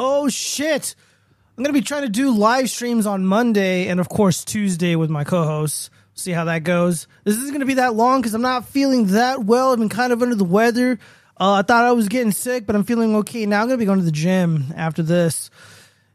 Oh shit! I'm gonna be trying to do live streams on Monday and of course Tuesday with my co-hosts. See how that goes. This isn't gonna be that long because I'm not feeling that well. I've been kind of under the weather. Uh, I thought I was getting sick, but I'm feeling okay now. I'm gonna be going to the gym after this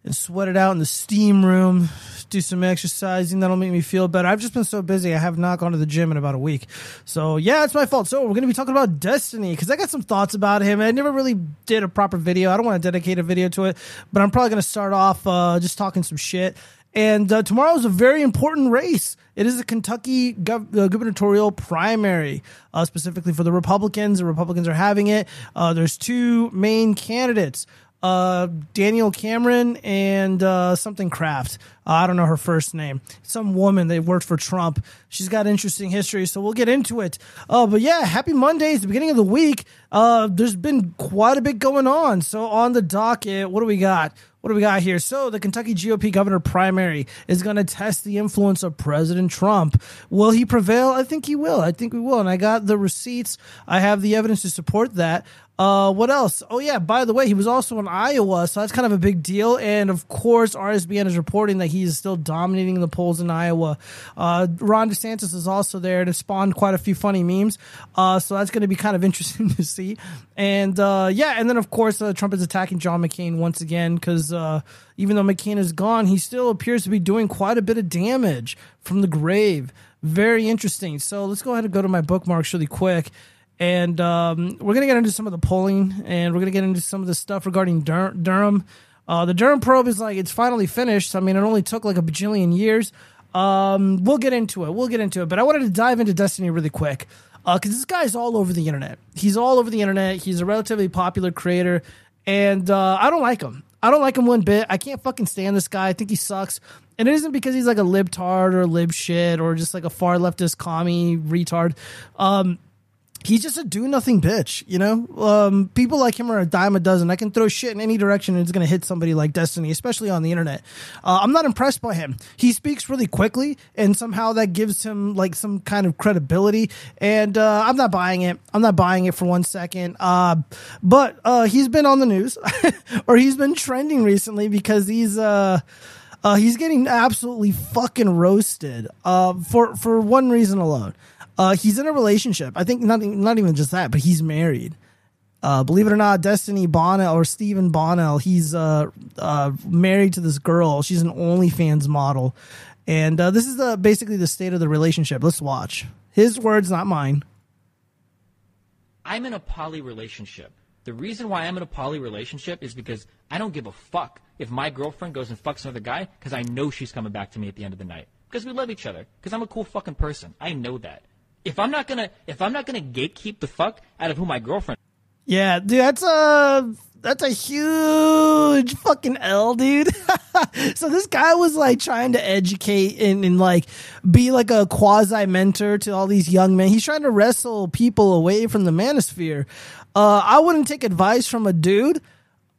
and sweat it out in the steam room. Do some exercising that'll make me feel better. I've just been so busy. I have not gone to the gym in about a week. So yeah, it's my fault. So we're going to be talking about Destiny because I got some thoughts about him. I never really did a proper video. I don't want to dedicate a video to it, but I'm probably going to start off uh, just talking some shit. And uh, tomorrow is a very important race. It is a Kentucky gov- uh, gubernatorial primary, uh, specifically for the Republicans. The Republicans are having it. Uh, there's two main candidates uh, Daniel Cameron and uh, something Craft. Uh, I don't know her first name. Some woman that worked for Trump. She's got interesting history, so we'll get into it. Uh, but yeah, happy Monday. It's the beginning of the week. Uh, there's been quite a bit going on. So on the docket, what do we got? What do we got here? So the Kentucky GOP governor primary is going to test the influence of President Trump. Will he prevail? I think he will. I think we will. And I got the receipts. I have the evidence to support that. Uh, what else? Oh yeah, by the way, he was also in Iowa, so that's kind of a big deal. And of course, RSBN is reporting that he is still dominating the polls in Iowa. Uh, Ron DeSantis is also there to spawn quite a few funny memes. Uh, so that's going to be kind of interesting to see. And uh, yeah, and then of course, uh, Trump is attacking John McCain once again because uh, even though McCain is gone, he still appears to be doing quite a bit of damage from the grave. Very interesting. So let's go ahead and go to my bookmarks really quick and um, we're gonna get into some of the polling, and we're gonna get into some of the stuff regarding Dur- Durham. Uh, the Durham probe is like it's finally finished. I mean, it only took like a bajillion years. Um, we'll get into it. We'll get into it. But I wanted to dive into Destiny really quick because uh, this guy's all over the internet. He's all over the internet. He's a relatively popular creator, and uh, I don't like him. I don't like him one bit. I can't fucking stand this guy. I think he sucks. And it isn't because he's like a libtard or lib shit or just like a far leftist commie retard. Um, he's just a do nothing bitch, you know? Um, people like him are a dime a dozen. I can throw shit in any direction and it's going to hit somebody like Destiny, especially on the internet. Uh, I'm not impressed by him. He speaks really quickly and somehow that gives him like some kind of credibility. And, uh, I'm not buying it. I'm not buying it for one second. Uh, but, uh, he's been on the news or he's been trending recently because he's, uh, uh, he's getting absolutely fucking roasted, for, for one reason alone. Uh, he's in a relationship. I think not not even just that, but he's married. Uh, believe it or not, Destiny Bonnell or Stephen Bonnell, he's uh, uh, married to this girl. She's an OnlyFans model, and uh, this is the basically the state of the relationship. Let's watch his words, not mine. I'm in a poly relationship. The reason why I'm in a poly relationship is because I don't give a fuck if my girlfriend goes and fucks another guy because I know she's coming back to me at the end of the night because we love each other because I'm a cool fucking person. I know that if I'm not gonna if I'm not gonna gatekeep the fuck out of who my girlfriend. Yeah, dude, that's a that's a huge fucking L, dude. so this guy was like trying to educate and, and like be like a quasi mentor to all these young men. He's trying to wrestle people away from the manosphere. Uh, I wouldn't take advice from a dude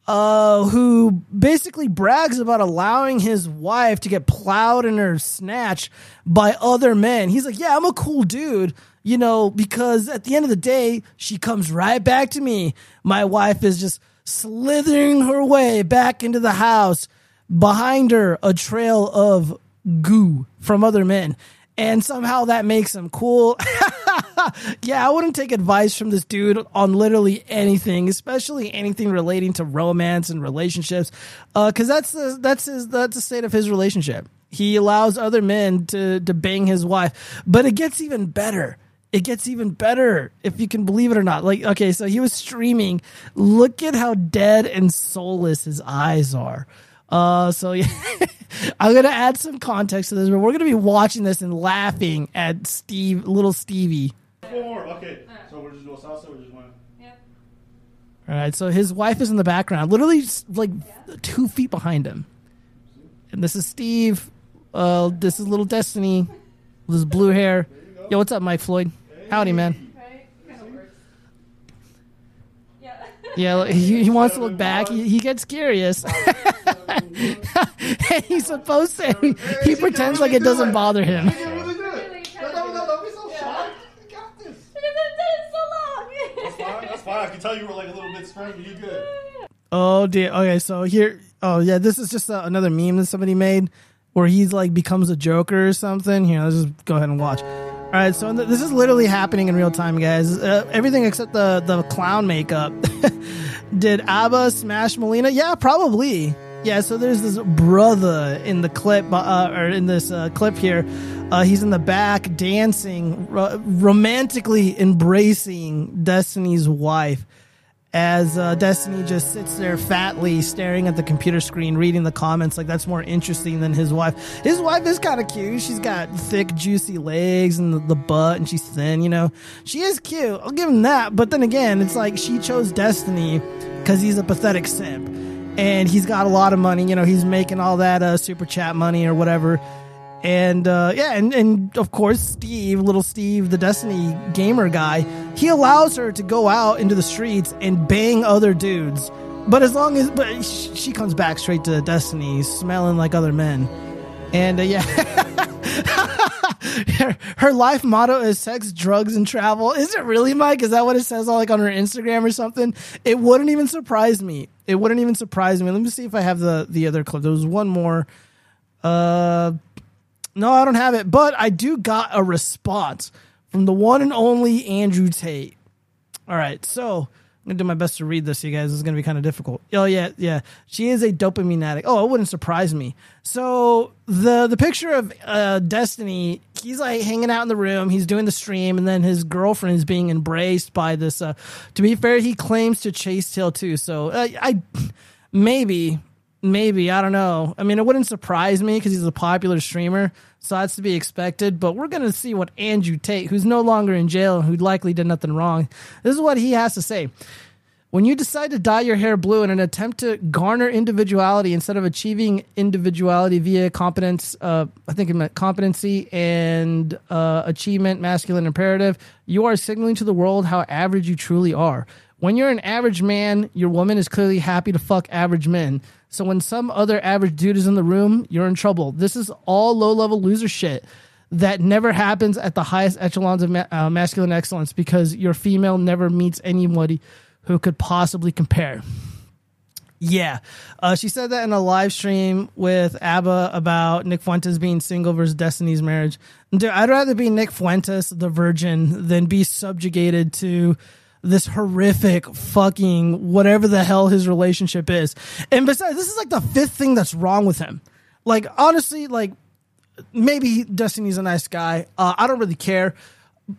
uh, who basically brags about allowing his wife to get plowed in her snatch by other men. He's like, yeah, I'm a cool dude, you know, because at the end of the day, she comes right back to me. My wife is just slithering her way back into the house. Behind her, a trail of goo from other men. And somehow that makes him cool. yeah, I wouldn't take advice from this dude on literally anything, especially anything relating to romance and relationships, because uh, that's the that's his that's the state of his relationship. He allows other men to to bang his wife, but it gets even better. It gets even better if you can believe it or not. Like, okay, so he was streaming. Look at how dead and soulless his eyes are. Uh, so yeah, I'm gonna add some context to this, but we're gonna be watching this and laughing at Steve, little Stevie. Four. Okay. So we're just doing salsa. We're just one. All right, so his wife is in the background, literally like two feet behind him, and this is Steve. Uh, this is little Destiny, with his blue hair. Yo, what's up, Mike Floyd? Howdy, man. Yeah, he, he wants to look back. He, he gets curious. and he's supposed to. He, he pretends like it doesn't bother him. That's fine. I can tell you were like a little bit strong, but you good. Oh dear. Okay, so here. Oh yeah, this is just uh, another meme that somebody made where he's like becomes a Joker or something. Here, let's just go ahead and watch. All right, so th- this is literally happening in real time, guys. Uh, everything except the the clown makeup. Did ABBA smash Melina? Yeah, probably. Yeah, so there's this brother in the clip, uh, or in this uh, clip here. Uh, he's in the back dancing, ro- romantically embracing Destiny's wife as uh, Destiny just sits there fatly staring at the computer screen, reading the comments. Like that's more interesting than his wife. His wife is kind of cute. She's got thick, juicy legs and the, the, butt, and she's thin. You know, she is cute. I'll give him that. But then again, it's like she chose Destiny because he's a pathetic simp, and he's got a lot of money. You know, he's making all that uh, super chat money or whatever and uh, yeah, and, and of course, Steve, little Steve, the Destiny gamer guy, he allows her to go out into the streets and bang other dudes. But as long as, but she comes back straight to Destiny, smelling like other men. And uh, yeah, her, her, life motto is sex, drugs, and travel. Is it really, Mike? Is that what it says all like on her Instagram or something? It wouldn't even surprise me. It wouldn't even surprise me. Let me see if I have the the other clip. There was one more. Uh, no, I don't have it, but I do got a response from the one and only Andrew Tate. All right, so gonna do my best to read this, you guys. Is gonna be kind of difficult. Oh yeah, yeah. She is a dopamine addict. Oh, it wouldn't surprise me. So the the picture of uh, Destiny, he's like hanging out in the room. He's doing the stream, and then his girlfriend is being embraced by this. Uh, to be fair, he claims to chase tail too. So uh, I maybe Maybe I don't know. I mean, it wouldn't surprise me because he's a popular streamer, so that's to be expected. But we're gonna see what Andrew Tate, who's no longer in jail and who likely did nothing wrong, this is what he has to say. When you decide to dye your hair blue in an attempt to garner individuality instead of achieving individuality via competence, uh, I think it meant competency and uh, achievement, masculine imperative, you are signaling to the world how average you truly are. When you're an average man, your woman is clearly happy to fuck average men. So when some other average dude is in the room, you're in trouble. This is all low level loser shit that never happens at the highest echelons of ma- uh, masculine excellence because your female never meets anybody who could possibly compare. Yeah. Uh, she said that in a live stream with ABBA about Nick Fuentes being single versus Destiny's marriage. Dude, I'd rather be Nick Fuentes, the virgin, than be subjugated to this horrific fucking whatever the hell his relationship is. And besides, this is like the fifth thing that's wrong with him. Like honestly, like maybe Destiny's a nice guy. Uh, I don't really care.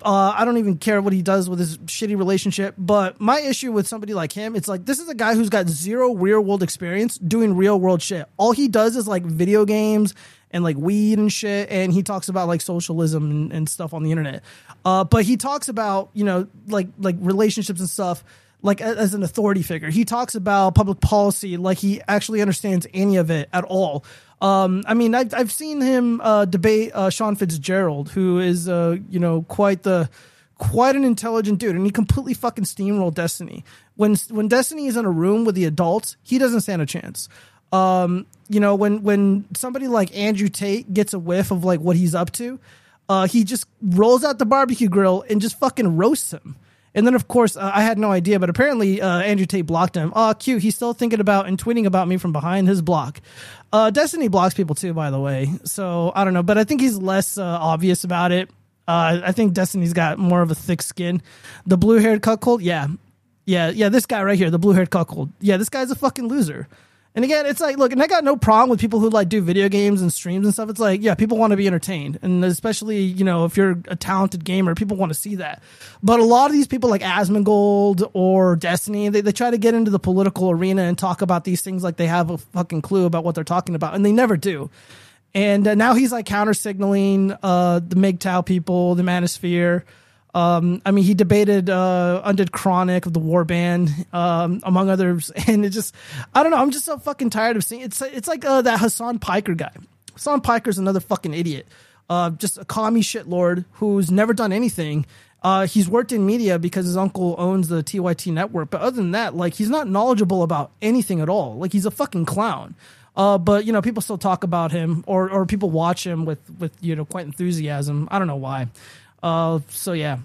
Uh, I don't even care what he does with his shitty relationship. But my issue with somebody like him, it's like this is a guy who's got zero real world experience doing real world shit. All he does is like video games and like weed and shit. And he talks about like socialism and, and stuff on the internet. Uh, but he talks about you know like like relationships and stuff like as an authority figure. He talks about public policy like he actually understands any of it at all. Um, I mean, I've, I've seen him uh, debate uh, Sean Fitzgerald, who is uh, you know quite the quite an intelligent dude, and he completely fucking steamrolled Destiny. When when Destiny is in a room with the adults, he doesn't stand a chance. Um, you know, when when somebody like Andrew Tate gets a whiff of like what he's up to, uh, he just rolls out the barbecue grill and just fucking roasts him. And then, of course, uh, I had no idea, but apparently uh, Andrew Tate blocked him. Oh, cute. He's still thinking about and tweeting about me from behind his block. Uh, Destiny blocks people too, by the way. So I don't know, but I think he's less uh, obvious about it. Uh, I think Destiny's got more of a thick skin. The blue haired cuckold, yeah. Yeah, yeah, this guy right here, the blue haired cuckold. Yeah, this guy's a fucking loser. And again, it's like, look, and I got no problem with people who like do video games and streams and stuff. It's like, yeah, people want to be entertained. And especially, you know, if you're a talented gamer, people want to see that. But a lot of these people like Asmongold or Destiny, they, they try to get into the political arena and talk about these things like they have a fucking clue about what they're talking about. And they never do. And uh, now he's like counter signaling uh, the MGTOW people, the Manosphere. Um, I mean, he debated uh, Undead Chronic of the Warband, um, among others, and it just, I don't know. I'm just so fucking tired of seeing it's. It's like uh, that Hasan Piker guy. Hasan Piker's another fucking idiot. Uh, just a commie shitlord who's never done anything. Uh, he's worked in media because his uncle owns the TYT network, but other than that, like he's not knowledgeable about anything at all. Like he's a fucking clown. Uh, but you know, people still talk about him, or or people watch him with with you know quite enthusiasm. I don't know why. Uh, so yeah,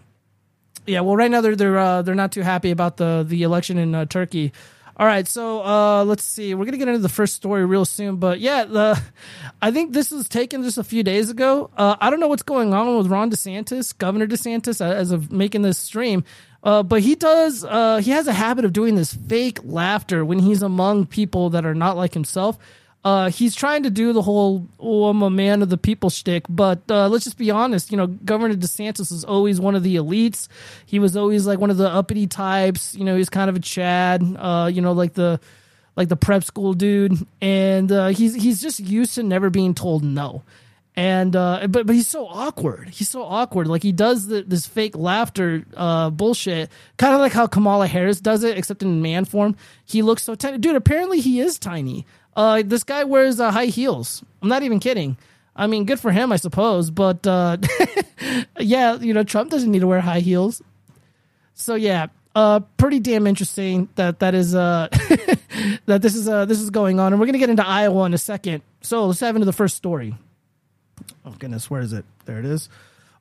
yeah. Well, right now they're they're uh, they're not too happy about the the election in uh, Turkey. All right, so uh, let's see. We're gonna get into the first story real soon, but yeah, the I think this was taken just a few days ago. Uh, I don't know what's going on with Ron DeSantis, Governor DeSantis, uh, as of making this stream. Uh, but he does. Uh, he has a habit of doing this fake laughter when he's among people that are not like himself. Uh, he's trying to do the whole "oh, I'm a man of the people" shtick, but uh, let's just be honest. You know, Governor DeSantis is always one of the elites. He was always like one of the uppity types. You know, he's kind of a Chad. Uh, you know, like the like the prep school dude, and uh, he's he's just used to never being told no. And uh, but but he's so awkward. He's so awkward. Like he does the, this fake laughter uh, bullshit, kind of like how Kamala Harris does it, except in man form. He looks so tiny, dude. Apparently he is tiny. Uh, this guy wears uh, high heels. I'm not even kidding. I mean, good for him, I suppose. But uh, yeah, you know, Trump doesn't need to wear high heels. So yeah, uh, pretty damn interesting that that is uh that this is uh this is going on, and we're gonna get into Iowa in a second. So let's have into the first story. Oh goodness, where is it? There it is.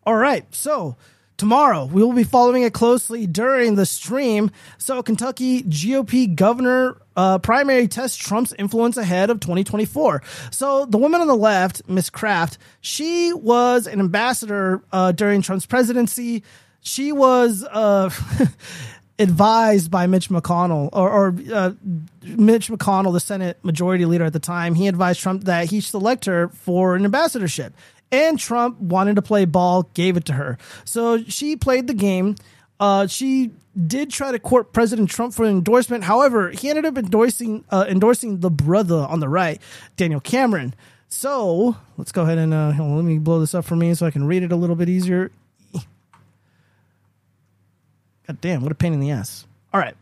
All right, so tomorrow we will be following it closely during the stream. So Kentucky GOP governor uh, primary test Trump's influence ahead of 2024. So the woman on the left, Miss Craft, she was an ambassador uh, during Trump's presidency. She was uh, advised by Mitch McConnell or, or uh, Mitch McConnell, the Senate Majority Leader at the time. He advised Trump that he should select her for an ambassadorship. And Trump wanted to play ball, gave it to her. So she played the game. Uh, she did try to court President Trump for endorsement. However, he ended up endorsing uh, endorsing the brother on the right, Daniel Cameron. So let's go ahead and uh, on, let me blow this up for me so I can read it a little bit easier. God damn, what a pain in the ass. All right.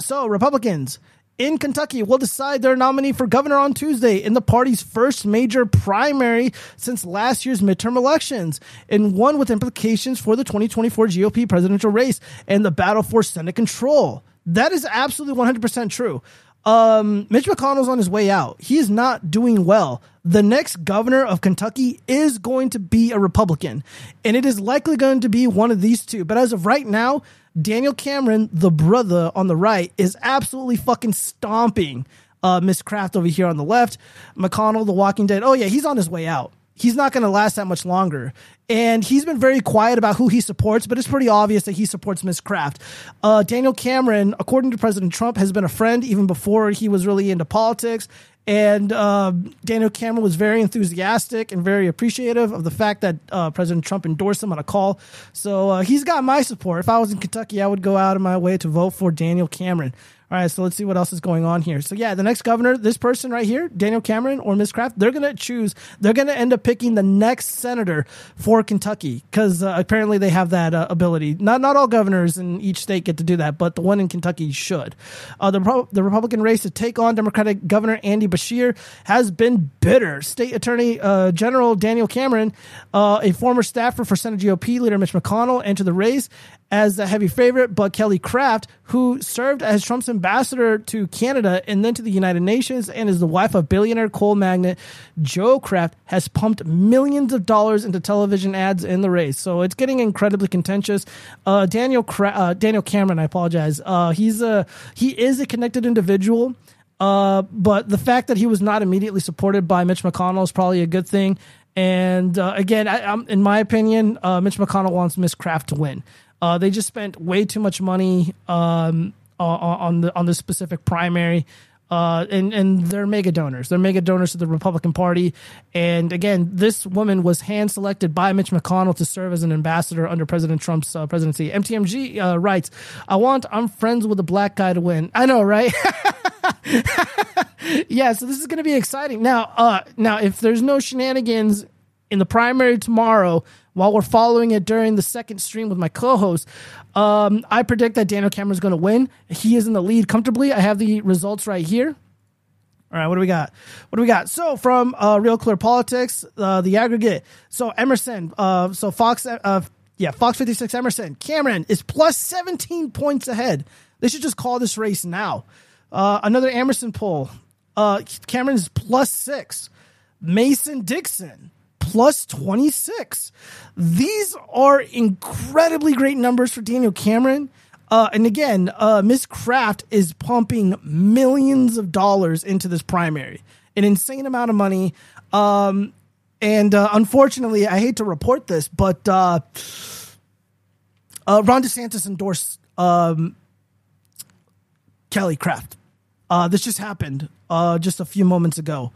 So, Republicans in Kentucky will decide their nominee for governor on Tuesday in the party's first major primary since last year's midterm elections, and one with implications for the 2024 GOP presidential race and the battle for Senate control. That is absolutely 100% true. Um, Mitch McConnell's on his way out. He is not doing well. The next governor of Kentucky is going to be a Republican, and it is likely going to be one of these two. But as of right now, Daniel Cameron, the brother on the right, is absolutely fucking stomping uh, Miss Craft over here on the left. McConnell, the Walking Dead. Oh yeah, he's on his way out. He's not going to last that much longer. And he's been very quiet about who he supports, but it's pretty obvious that he supports Miss Craft. Uh, Daniel Cameron, according to President Trump, has been a friend even before he was really into politics. And uh, Daniel Cameron was very enthusiastic and very appreciative of the fact that uh, President Trump endorsed him on a call. So uh, he's got my support. If I was in Kentucky, I would go out of my way to vote for Daniel Cameron. All right, so let's see what else is going on here. So yeah, the next governor, this person right here, Daniel Cameron or Miss Craft, they're gonna choose. They're gonna end up picking the next senator for Kentucky because uh, apparently they have that uh, ability. Not not all governors in each state get to do that, but the one in Kentucky should. Uh, the the Republican race to take on Democratic Governor Andy Beshear has been bitter. State Attorney uh, General Daniel Cameron, uh, a former staffer for Senate GOP leader Mitch McConnell, entered the race as the heavy favorite, but Kelly Craft, who served as Trump's ambassador to Canada and then to the United Nations and is the wife of billionaire coal magnate Joe Craft, has pumped millions of dollars into television ads in the race. So it's getting incredibly contentious. Uh, Daniel Cra- uh, Daniel Cameron, I apologize. Uh, he's a he is a connected individual. Uh, but the fact that he was not immediately supported by Mitch McConnell is probably a good thing. And uh, again, I, in my opinion, uh, Mitch McConnell wants Miss Craft to win. Uh, they just spent way too much money um, on, the on this specific primary. Uh, and and they're mega donors. They're mega donors to the Republican Party. And again, this woman was hand selected by Mitch McConnell to serve as an ambassador under President Trump's uh, presidency. MTMG uh, writes, "I want I'm friends with a black guy to win." I know, right? yeah. So this is going to be exciting. Now, uh, now if there's no shenanigans in the primary tomorrow, while we're following it during the second stream with my co-host, um, I predict that Daniel Cameron's going to win. He is in the lead comfortably. I have the results right here. All right, what do we got? What do we got? So from uh, Real Clear Politics, uh, the aggregate. So Emerson, uh, so Fox, uh, yeah, Fox fifty six Emerson Cameron is plus seventeen points ahead. They should just call this race now. Uh, another Emerson poll. Uh, Cameron is plus six. Mason Dixon plus 26. These are incredibly great numbers for Daniel Cameron. Uh, and again, uh, Miss Craft is pumping millions of dollars into this primary, an insane amount of money. Um, and uh, unfortunately, I hate to report this, but uh, uh, Ron DeSantis endorsed um, Kelly Craft. Uh, this just happened uh, just a few moments ago.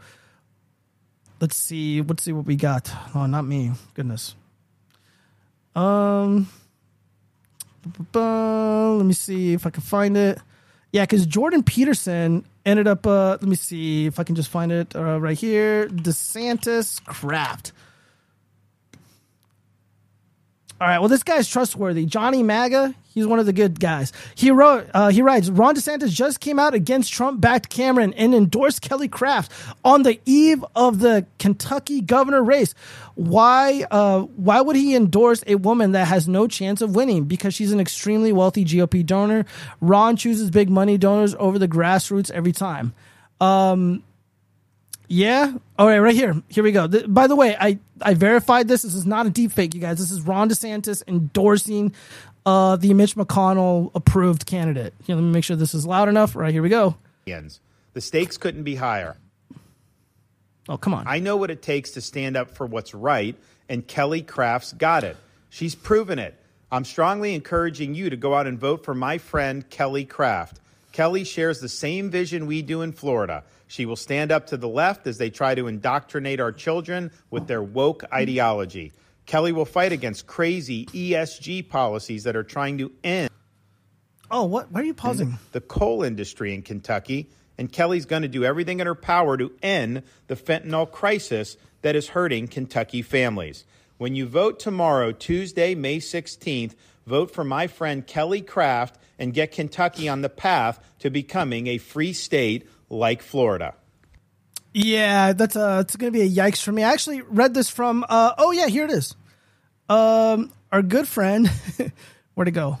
Let's see. Let's see what we got. Oh, not me. Goodness. Um. Let me see if I can find it. Yeah, because Jordan Peterson ended up. Uh, let me see if I can just find it uh, right here. DeSantis Craft. All right. Well, this guy's trustworthy. Johnny Maga, he's one of the good guys. He wrote, uh, he writes, Ron DeSantis just came out against Trump-backed Cameron and endorsed Kelly Craft on the eve of the Kentucky governor race. Why, uh, why would he endorse a woman that has no chance of winning? Because she's an extremely wealthy GOP donor. Ron chooses big money donors over the grassroots every time. Um, yeah. All right, right here. Here we go. By the way, I I verified this. This is not a deep fake, you guys. This is Ron DeSantis endorsing uh, the Mitch McConnell approved candidate. Here, let me make sure this is loud enough. Right here we go. The stakes couldn't be higher. Oh, come on. I know what it takes to stand up for what's right, and Kelly Craft's got it. She's proven it. I'm strongly encouraging you to go out and vote for my friend Kelly Craft. Kelly shares the same vision we do in Florida. She will stand up to the left as they try to indoctrinate our children with their woke ideology. Kelly will fight against crazy ESG policies that are trying to end oh, what? Why are you pausing? the coal industry in Kentucky, and Kelly's going to do everything in her power to end the fentanyl crisis that is hurting Kentucky families. When you vote tomorrow, Tuesday, May 16th, vote for my friend Kelly Craft and get Kentucky on the path to becoming a free state like Florida. Yeah, that's uh it's gonna be a yikes for me. I actually read this from uh oh yeah, here it is. Um our good friend where'd it go?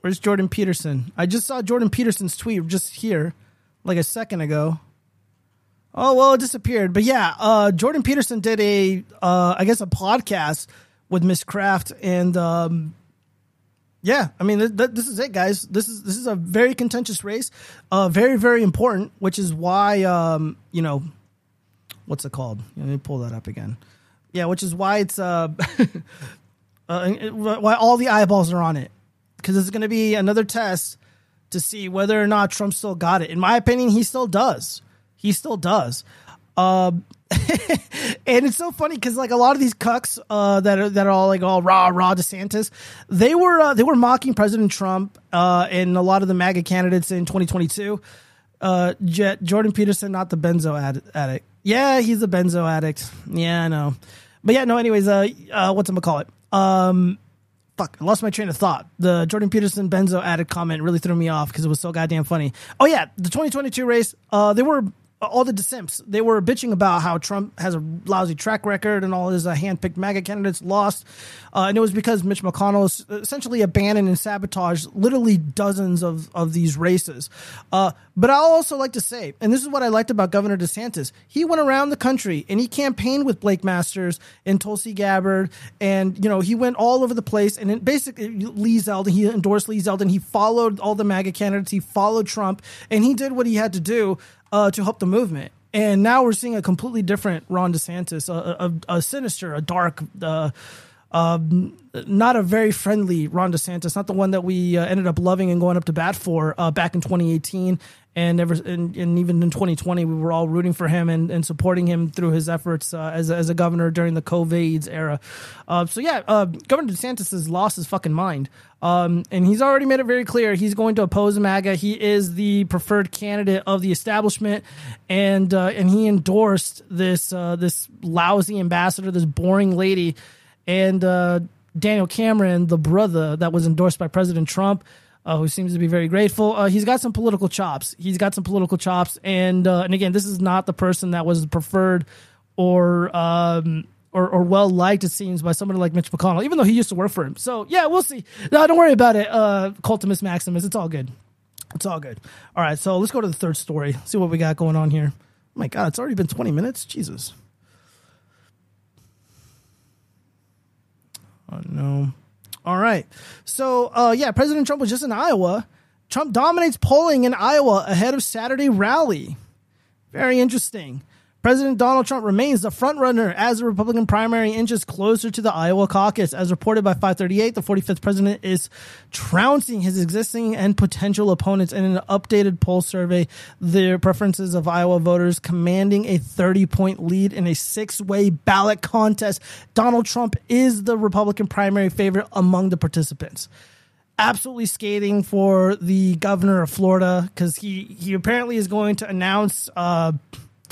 Where's Jordan Peterson? I just saw Jordan Peterson's tweet just here, like a second ago. Oh well, it disappeared. But yeah, uh Jordan Peterson did a uh I guess a podcast with Miss Craft and um yeah, I mean, th- th- this is it, guys. This is this is a very contentious race, uh, very very important, which is why um, you know, what's it called? Let me pull that up again. Yeah, which is why it's uh, uh why all the eyeballs are on it because it's going to be another test to see whether or not Trump still got it. In my opinion, he still does. He still does. Um, and it's so funny because like a lot of these cucks uh, that are that are all like all rah rah DeSantis, they were uh, they were mocking President Trump uh, and a lot of the MAGA candidates in 2022. Uh, Jet, Jordan Peterson, not the benzo ad- addict. Yeah, he's a benzo addict. Yeah, I know. But yeah, no. Anyways, uh, uh what's I'm gonna call it? Um, fuck, I lost my train of thought. The Jordan Peterson benzo added comment really threw me off because it was so goddamn funny. Oh yeah, the 2022 race, uh, they were all the DeSimps. They were bitching about how Trump has a lousy track record and all his uh, handpicked MAGA candidates lost, uh, and it was because Mitch McConnell essentially abandoned and sabotaged literally dozens of of these races. Uh, but I'll also like to say, and this is what I liked about Governor DeSantis, he went around the country and he campaigned with Blake Masters and Tulsi Gabbard, and you know he went all over the place. And it basically, Lee Zeldin, he endorsed Lee Zeldin. He followed all the MAGA candidates. He followed Trump, and he did what he had to do uh, to help the movement. And now we're seeing a completely different Ron DeSantis, a, a, a sinister, a dark, uh, um, not a very friendly Ron DeSantis, not the one that we uh, ended up loving and going up to bat for uh, back in 2018. And ever and, and even in 2020, we were all rooting for him and, and supporting him through his efforts uh, as, a, as a governor during the COVID's era. Uh, so yeah, uh, Governor DeSantis has lost his fucking mind, um, and he's already made it very clear he's going to oppose MAGA. He is the preferred candidate of the establishment, and uh, and he endorsed this this lousy ambassador, this boring lady, and uh, Daniel Cameron, the brother that was endorsed by President Trump uh, who seems to be very grateful. Uh, he's got some political chops. He's got some political chops, and uh, and again, this is not the person that was preferred or um or, or well liked it seems by somebody like Mitch McConnell, even though he used to work for him. So yeah, we'll see. No, don't worry about it. Uh, Cultimus Maximus, it's all good. It's all good. All right, so let's go to the third story. See what we got going on here. Oh my God, it's already been twenty minutes. Jesus. No. All right. So, uh, yeah, President Trump was just in Iowa. Trump dominates polling in Iowa ahead of Saturday rally. Very interesting. President Donald Trump remains the frontrunner as the Republican primary inches closer to the Iowa caucus. As reported by 538, the 45th president is trouncing his existing and potential opponents in an updated poll survey. The preferences of Iowa voters commanding a 30 point lead in a six way ballot contest. Donald Trump is the Republican primary favorite among the participants absolutely skating for the governor of Florida because he he apparently is going to announce uh,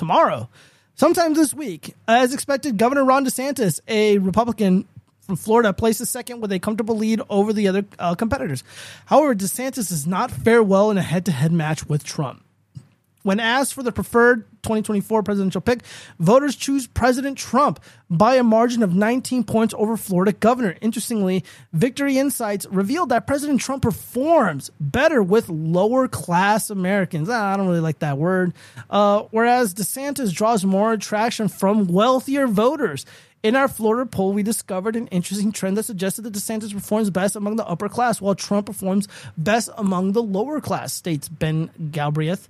tomorrow, sometime this week, as expected. Governor Ron DeSantis, a Republican from Florida, places second with a comfortable lead over the other uh, competitors. However, DeSantis does not fare well in a head-to-head match with Trump. When asked for the preferred 2024 presidential pick, voters choose President Trump by a margin of 19 points over Florida governor. Interestingly, Victory Insights revealed that President Trump performs better with lower class Americans. Ah, I don't really like that word. Uh, whereas DeSantis draws more attraction from wealthier voters. In our Florida poll, we discovered an interesting trend that suggested that DeSantis performs best among the upper class, while Trump performs best among the lower class, states Ben Galbraith.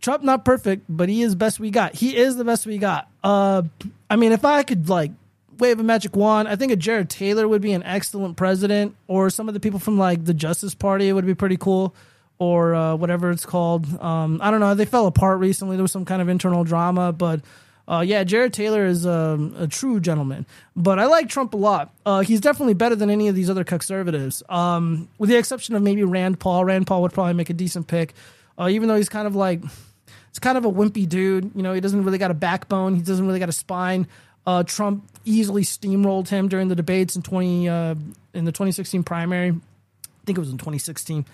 Trump not perfect, but he is best we got. He is the best we got. Uh, I mean, if I could like wave a magic wand, I think a Jared Taylor would be an excellent president, or some of the people from like the Justice Party would be pretty cool, or uh, whatever it's called. Um, I don't know. They fell apart recently. There was some kind of internal drama, but. Uh, yeah, Jared Taylor is um, a true gentleman, but I like Trump a lot. Uh, he's definitely better than any of these other conservatives, um, with the exception of maybe Rand Paul. Rand Paul would probably make a decent pick, uh, even though he's kind of like it's kind of a wimpy dude. You know, he doesn't really got a backbone. He doesn't really got a spine. Uh, Trump easily steamrolled him during the debates in twenty uh, in the 2016 primary. I think it was in 2016.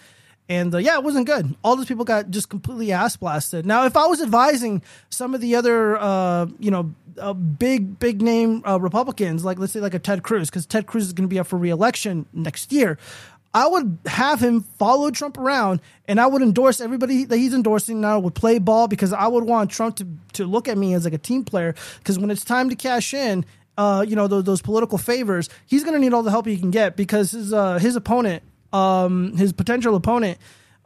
And uh, yeah, it wasn't good. All those people got just completely ass blasted. Now, if I was advising some of the other, uh, you know, uh, big big name uh, Republicans, like let's say like a Ted Cruz, because Ted Cruz is going to be up for reelection next year. I would have him follow Trump around and I would endorse everybody that he's endorsing now would play ball because I would want Trump to, to look at me as like a team player because when it's time to cash in, uh, you know, those, those political favors, he's going to need all the help he can get because his, uh, his opponent, um, his potential opponent,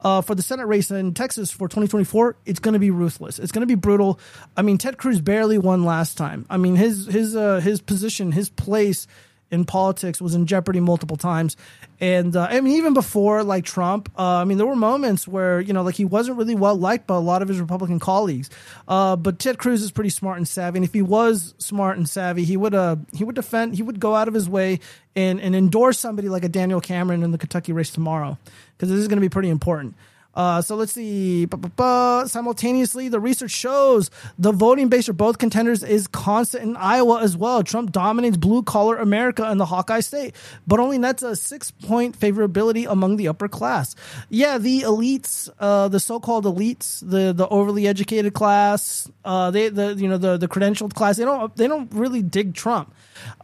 uh, for the Senate race in Texas for 2024, it's going to be ruthless. It's going to be brutal. I mean, Ted Cruz barely won last time. I mean, his his uh, his position, his place in politics was in jeopardy multiple times. And uh, I mean, even before like Trump, uh, I mean, there were moments where you know, like he wasn't really well liked by a lot of his Republican colleagues. Uh, but Ted Cruz is pretty smart and savvy, and if he was smart and savvy, he would uh he would defend, he would go out of his way and and endorse somebody like a Daniel Cameron in the Kentucky race tomorrow because this is going to be pretty important. Uh, so let's see. Simultaneously, the research shows the voting base for both contenders is constant in Iowa as well. Trump dominates blue collar America in the Hawkeye state, but only nets a six point favorability among the upper class. Yeah, the elites, uh, the so called elites, the the overly educated class, uh, they the you know the the credentialed class, they don't they don't really dig Trump.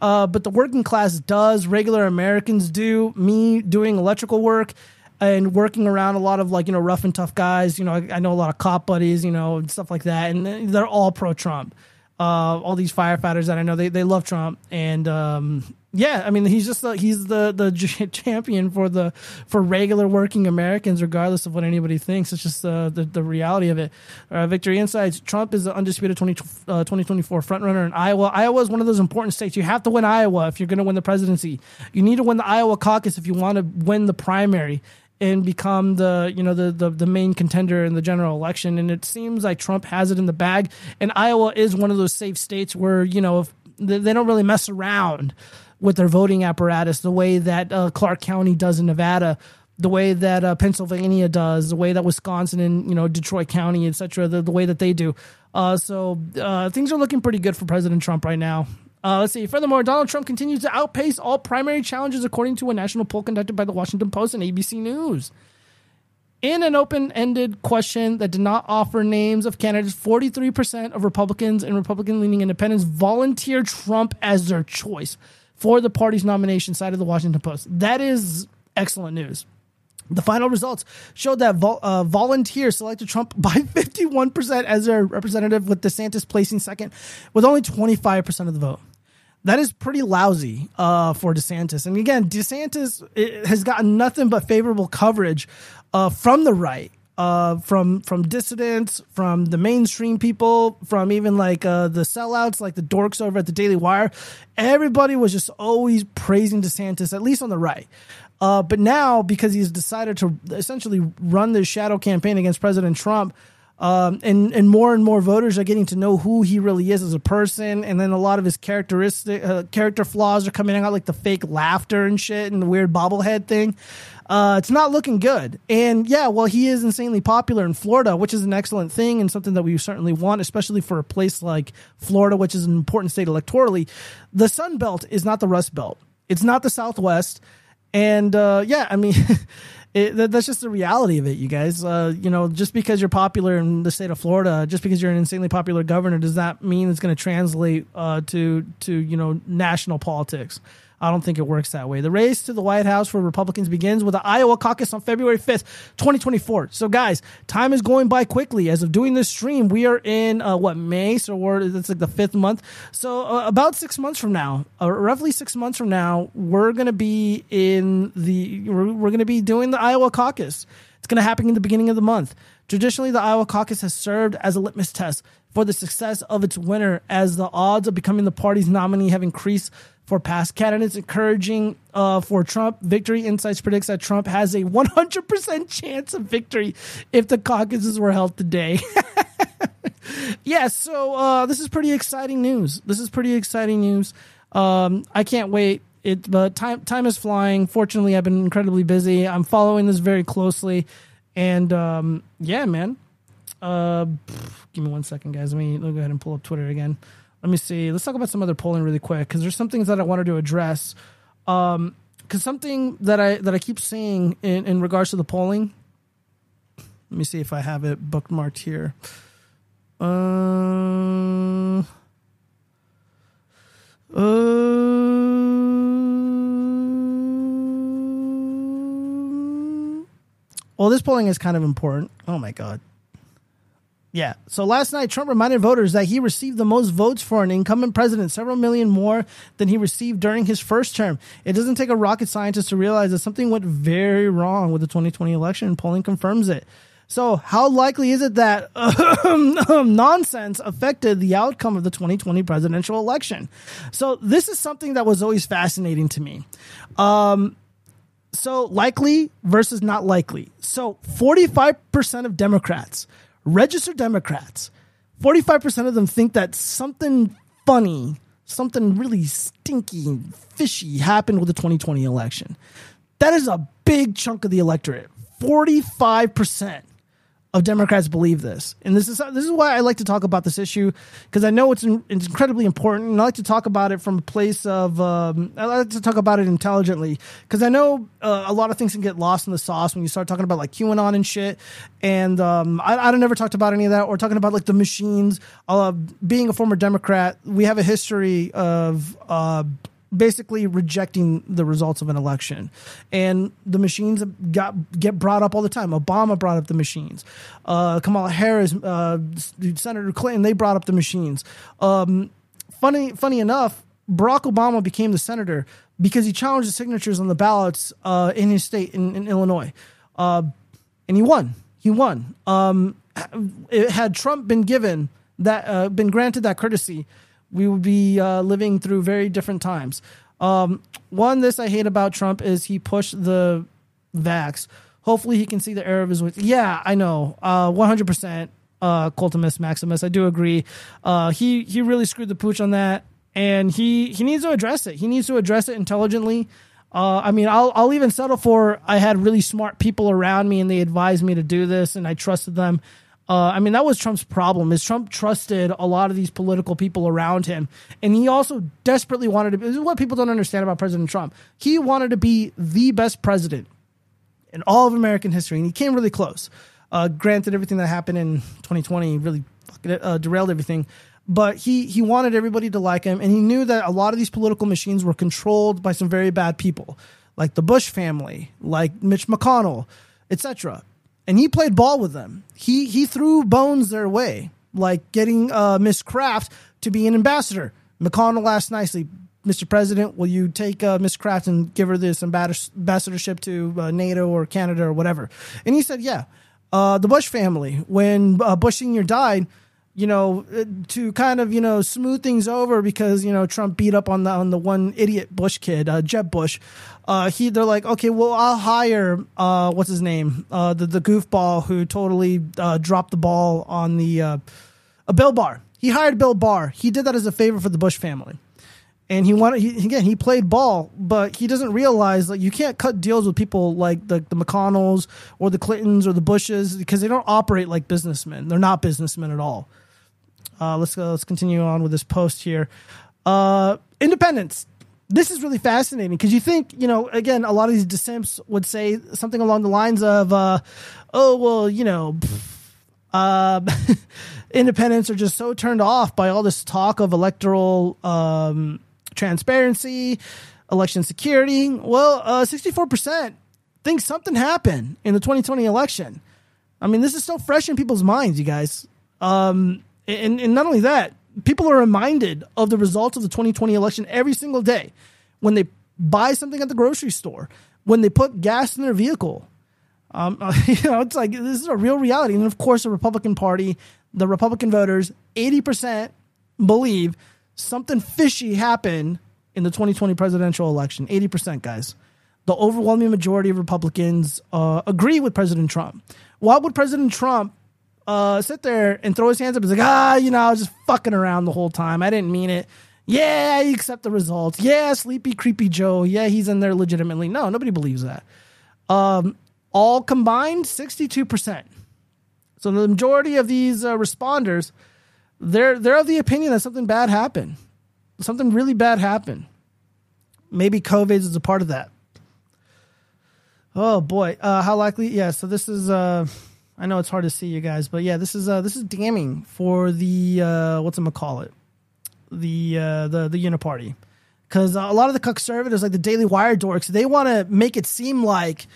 Uh, but the working class does. Regular Americans do. Me doing electrical work and working around a lot of like you know rough and tough guys. You know, I, I know a lot of cop buddies, you know, and stuff like that, and they're all pro Trump. Uh, all these firefighters that I know, they, they love Trump, and um, yeah, I mean he's just the, he's the the champion for the for regular working Americans, regardless of what anybody thinks. It's just uh, the the reality of it. Uh, Victory Insights: Trump is the undisputed 20, uh, 2024 frontrunner in Iowa. Iowa is one of those important states. You have to win Iowa if you're going to win the presidency. You need to win the Iowa caucus if you want to win the primary and become the you know the, the the main contender in the general election. And it seems like Trump has it in the bag. And Iowa is one of those safe states where you know if they don't really mess around with their voting apparatus the way that uh, Clark County does in Nevada the way that uh, Pennsylvania does the way that Wisconsin and you know Detroit County etc the, the way that they do. Uh, so uh, things are looking pretty good for President Trump right now uh, let's see. Furthermore, Donald Trump continues to outpace all primary challenges, according to a national poll conducted by the Washington Post and ABC News. In an open ended question that did not offer names of candidates, 43% of Republicans and Republican leaning independents volunteered Trump as their choice for the party's nomination, side of the Washington Post. That is excellent news. The final results showed that vol- uh, volunteers selected Trump by 51% as their representative, with DeSantis placing second with only 25% of the vote. That is pretty lousy uh, for DeSantis. And again, DeSantis has gotten nothing but favorable coverage uh, from the right. Uh, from from dissidents, from the mainstream people, from even like uh, the sellouts, like the dorks over at the Daily Wire, everybody was just always praising DeSantis, at least on the right. Uh, but now, because he's decided to essentially run this shadow campaign against President Trump, um, and and more and more voters are getting to know who he really is as a person, and then a lot of his characteristic uh, character flaws are coming out, like the fake laughter and shit, and the weird bobblehead thing. Uh, it's not looking good. And yeah, well, he is insanely popular in Florida, which is an excellent thing and something that we certainly want, especially for a place like Florida, which is an important state electorally. The Sun Belt is not the Rust Belt. It's not the Southwest. And uh, yeah, I mean. It, that, that's just the reality of it, you guys. Uh, you know, just because you're popular in the state of Florida, just because you're an insanely popular governor, does that mean it's going to translate uh, to to you know national politics? I don't think it works that way. The race to the White House for Republicans begins with the Iowa caucus on February 5th, 2024. So, guys, time is going by quickly. As of doing this stream, we are in uh, what May, so we're it's like the fifth month. So, uh, about six months from now, uh, roughly six months from now, we're gonna be in the we're, we're gonna be doing the Iowa caucus. It's gonna happen in the beginning of the month. Traditionally, the Iowa caucus has served as a litmus test for the success of its winner, as the odds of becoming the party's nominee have increased for past candidates, encouraging uh, for Trump. Victory Insights predicts that Trump has a 100% chance of victory if the caucuses were held today. yeah, so uh, this is pretty exciting news. This is pretty exciting news. Um, I can't wait. It, but time time is flying. Fortunately, I've been incredibly busy. I'm following this very closely, and um, yeah, man. Uh, give me one second, guys. Let me, let me go ahead and pull up Twitter again let me see. Let's talk about some other polling really quick because there's some things that I wanted to address. Um, because something that I that I keep seeing in, in regards to the polling. Let me see if I have it bookmarked here. Uh, uh, well, this polling is kind of important. Oh my god. Yeah. So last night, Trump reminded voters that he received the most votes for an incumbent president, several million more than he received during his first term. It doesn't take a rocket scientist to realize that something went very wrong with the 2020 election. and Polling confirms it. So, how likely is it that nonsense affected the outcome of the 2020 presidential election? So, this is something that was always fascinating to me. Um, so, likely versus not likely. So, 45% of Democrats registered Democrats, 45% of them think that something funny, something really stinky fishy happened with the 2020 election. That is a big chunk of the electorate. 45% of Democrats believe this, and this is this is why I like to talk about this issue because I know it's, in, it's incredibly important, and I like to talk about it from a place of um, I like to talk about it intelligently because I know uh, a lot of things can get lost in the sauce when you start talking about like QAnon and shit, and um, I, I never talked about any of that or talking about like the machines. Uh, being a former Democrat, we have a history of. Uh, basically rejecting the results of an election. And the machines got get brought up all the time. Obama brought up the machines. Uh, Kamala Harris, uh, Senator Clinton, they brought up the machines. Um, funny, funny enough, Barack Obama became the senator because he challenged the signatures on the ballots uh, in his state in, in Illinois, uh, and he won. He won. Um, had Trump been given that, uh, been granted that courtesy, we would be uh, living through very different times. Um, one, this I hate about Trump is he pushed the vax. Hopefully, he can see the error of his ways. Yeah, I know, uh, one hundred percent. Uh, Cultimus Maximus, I do agree. Uh, he he really screwed the pooch on that, and he he needs to address it. He needs to address it intelligently. Uh, I mean, I'll I'll even settle for I had really smart people around me and they advised me to do this and I trusted them. Uh, I mean, that was Trump's problem. Is Trump trusted a lot of these political people around him, and he also desperately wanted to. Be, this is what people don't understand about President Trump. He wanted to be the best president in all of American history, and he came really close. Uh, granted, everything that happened in 2020 really uh, derailed everything, but he he wanted everybody to like him, and he knew that a lot of these political machines were controlled by some very bad people, like the Bush family, like Mitch McConnell, etc and he played ball with them. He he threw bones their way, like getting uh, Miss Craft to be an ambassador. McConnell asked nicely, Mr. President, will you take uh, Miss Craft and give her this ambassadorship to uh, NATO or Canada or whatever? And he said, yeah. Uh, the Bush family, when uh, Bush Sr. died, you know, uh, to kind of you know smooth things over because you know Trump beat up on the on the one idiot Bush kid, uh, Jeb Bush. Uh, he they're like, okay, well, I'll hire uh, what's his name, uh, the the goofball who totally uh, dropped the ball on the uh, a Bill Barr. He hired Bill Barr. He did that as a favor for the Bush family. And he wanted he, again. He played ball, but he doesn't realize that you can't cut deals with people like the, the McConnells or the Clintons or the Bushes because they don't operate like businessmen. They're not businessmen at all. Uh, let's go. Let's continue on with this post here. Uh, independence. This is really fascinating because you think, you know, again, a lot of these dissents would say something along the lines of, uh, "Oh, well, you know, uh, independents are just so turned off by all this talk of electoral um, transparency, election security." Well, uh, sixty-four percent think something happened in the 2020 election. I mean, this is so fresh in people's minds, you guys. Um, and, and not only that, people are reminded of the results of the 2020 election every single day when they buy something at the grocery store, when they put gas in their vehicle. Um, you know, it's like this is a real reality. And of course, the Republican Party, the Republican voters, 80% believe something fishy happened in the 2020 presidential election. 80%, guys. The overwhelming majority of Republicans uh, agree with President Trump. Why would President Trump uh, sit there and throw his hands up. He's like, ah, you know, I was just fucking around the whole time. I didn't mean it. Yeah, you accept the results. Yeah, sleepy, creepy Joe. Yeah, he's in there legitimately. No, nobody believes that. Um, all combined, 62%. So the majority of these uh, responders, they're, they're of the opinion that something bad happened. Something really bad happened. Maybe COVID is a part of that. Oh boy, uh, how likely? Yeah, so this is uh, I know it's hard to see you guys, but yeah, this is uh, this is damning for the uh, what's I'm gonna call it, the uh, the the Uniparty, because a lot of the conservatives, like the Daily Wire dorks, they want to make it seem like,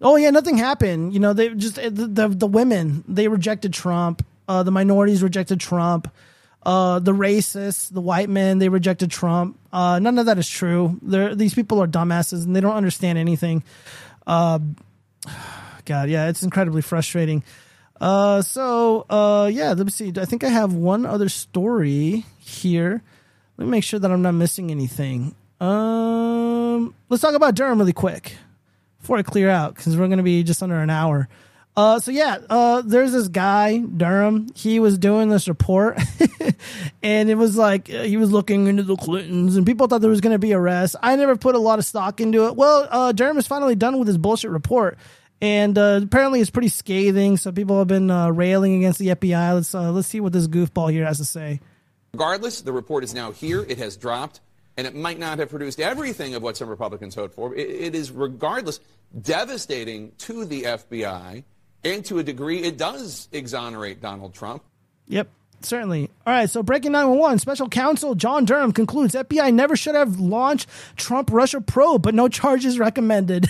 oh yeah, nothing happened. You know, they just the the, the women they rejected Trump, uh, the minorities rejected Trump. Uh, the racists, the white men, they rejected Trump. Uh, none of that is true. They're, these people are dumbasses and they don't understand anything. Uh, God, yeah, it's incredibly frustrating. Uh, so, uh, yeah, let me see. I think I have one other story here. Let me make sure that I'm not missing anything. Um, let's talk about Durham really quick before I clear out because we're going to be just under an hour. Uh, so yeah, uh, there's this guy Durham. He was doing this report, and it was like uh, he was looking into the Clintons, and people thought there was going to be arrests. I never put a lot of stock into it. Well, uh, Durham is finally done with his bullshit report, and uh, apparently it's pretty scathing. So people have been uh, railing against the FBI. Let's uh, let's see what this goofball here has to say. Regardless, the report is now here. It has dropped, and it might not have produced everything of what some Republicans hoped for. it, it is, regardless, devastating to the FBI, and to a degree, it does exonerate Donald Trump. Yep. Certainly. All right. So, breaking 911, special counsel John Durham concludes FBI never should have launched Trump Russia probe, but no charges recommended.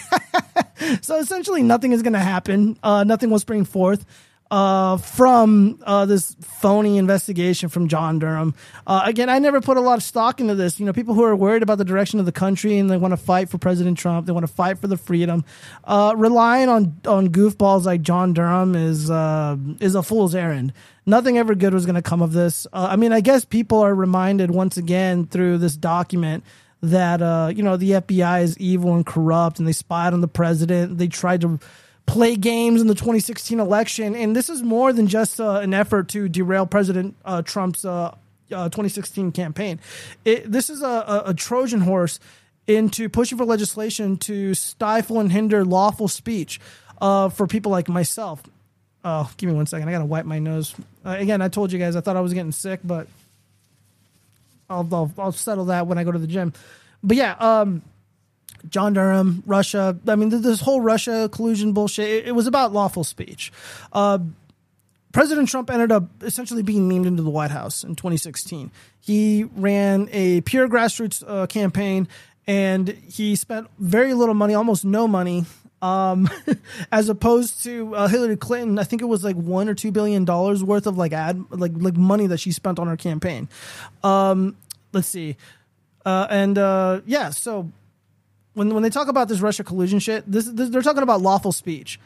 so, essentially, nothing is going to happen. Uh, nothing will spring forth uh, from uh, this phony investigation from John Durham. Uh, again, I never put a lot of stock into this. You know, people who are worried about the direction of the country and they want to fight for President Trump, they want to fight for the freedom. Uh, relying on on goofballs like John Durham is uh, is a fool's errand. Nothing ever good was going to come of this. Uh, I mean, I guess people are reminded once again through this document that uh you know the FBI is evil and corrupt, and they spied on the president. They tried to play games in the 2016 election. And this is more than just uh, an effort to derail President uh, Trump's uh, uh 2016 campaign. It, this is a, a, Trojan horse into pushing for legislation to stifle and hinder lawful speech uh, for people like myself. Oh, give me one second. I got to wipe my nose. Uh, again, I told you guys I thought I was getting sick, but I'll, I'll, I'll settle that when I go to the gym. But yeah, um, John Durham, Russia. I mean, this whole Russia collusion bullshit. It, was about lawful speech. Uh, President Trump ended up essentially being named into the White House in 2016. He ran a pure grassroots uh, campaign, and he spent very little money, almost no money, um, as opposed to uh, Hillary Clinton. I think it was like one or two billion dollars worth of like ad, like like money that she spent on her campaign. Um, let's see Uh, and uh, yeah, so when when they talk about this Russia collusion shit, this, this they're talking about lawful speech.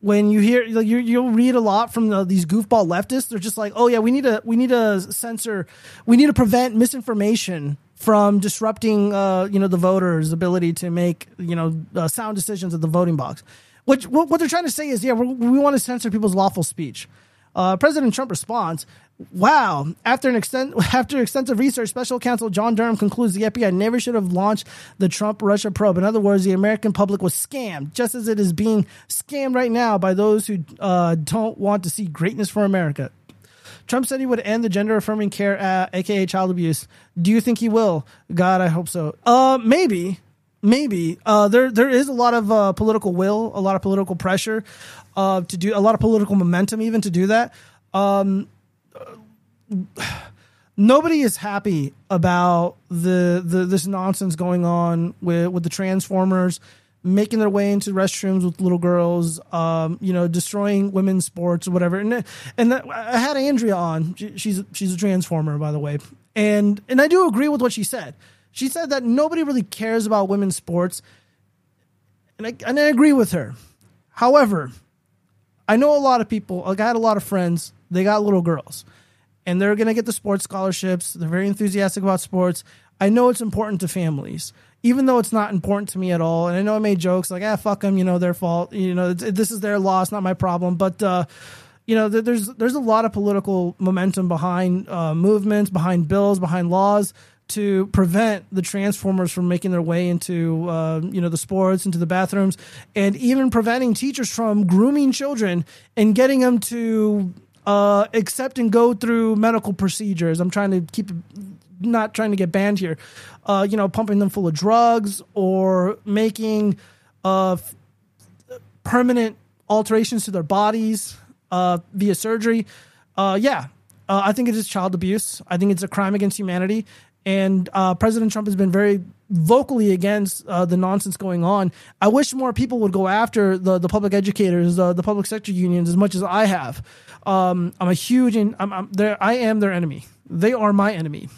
When you hear like you you'll read a lot from the, these goofball leftists, they're just like, oh yeah, we need to we need to censor, we need to prevent misinformation from disrupting uh, you know the voters' ability to make you know uh, sound decisions at the voting box. Which what, they're trying to say is, yeah, we want to censor people's lawful speech. Uh, President Trump responds, "Wow! After an extent, after extensive research, Special Counsel John Durham concludes the FBI never should have launched the Trump Russia probe. In other words, the American public was scammed, just as it is being scammed right now by those who uh, don't want to see greatness for America." Trump said he would end the gender affirming care, uh, aka child abuse. Do you think he will? God, I hope so. Uh, maybe, maybe. Uh, there there is a lot of uh, political will, a lot of political pressure, uh, to do a lot of political momentum even to do that. Um, nobody is happy about the, the this nonsense going on with with the transformers making their way into restrooms with little girls um, you know destroying women's sports or whatever. And and that, I had Andrea on. She, she's she's a transformer by the way. And and I do agree with what she said. She said that nobody really cares about women's sports. And I, and I agree with her. However I know a lot of people I had a lot of friends they got little girls and they're going to get the sports scholarships. They're very enthusiastic about sports. I know it's important to families, even though it's not important to me at all. And I know I made jokes like, ah, fuck them, you know, their fault. You know, this is their loss, not my problem. But, uh, you know, there's there's a lot of political momentum behind uh, movements, behind bills, behind laws to prevent the transformers from making their way into uh, you know the sports, into the bathrooms, and even preventing teachers from grooming children and getting them to uh, accept and go through medical procedures. I'm trying to keep not trying to get banned here. Uh, you know, pumping them full of drugs or making uh, f- permanent alterations to their bodies uh, via surgery. Uh, yeah, uh, I think it is child abuse. I think it's a crime against humanity. And uh, President Trump has been very vocally against uh, the nonsense going on. I wish more people would go after the, the public educators, the, the public sector unions, as much as I have. Um, I'm a huge, in, I'm, I'm there. I am their enemy. They are my enemy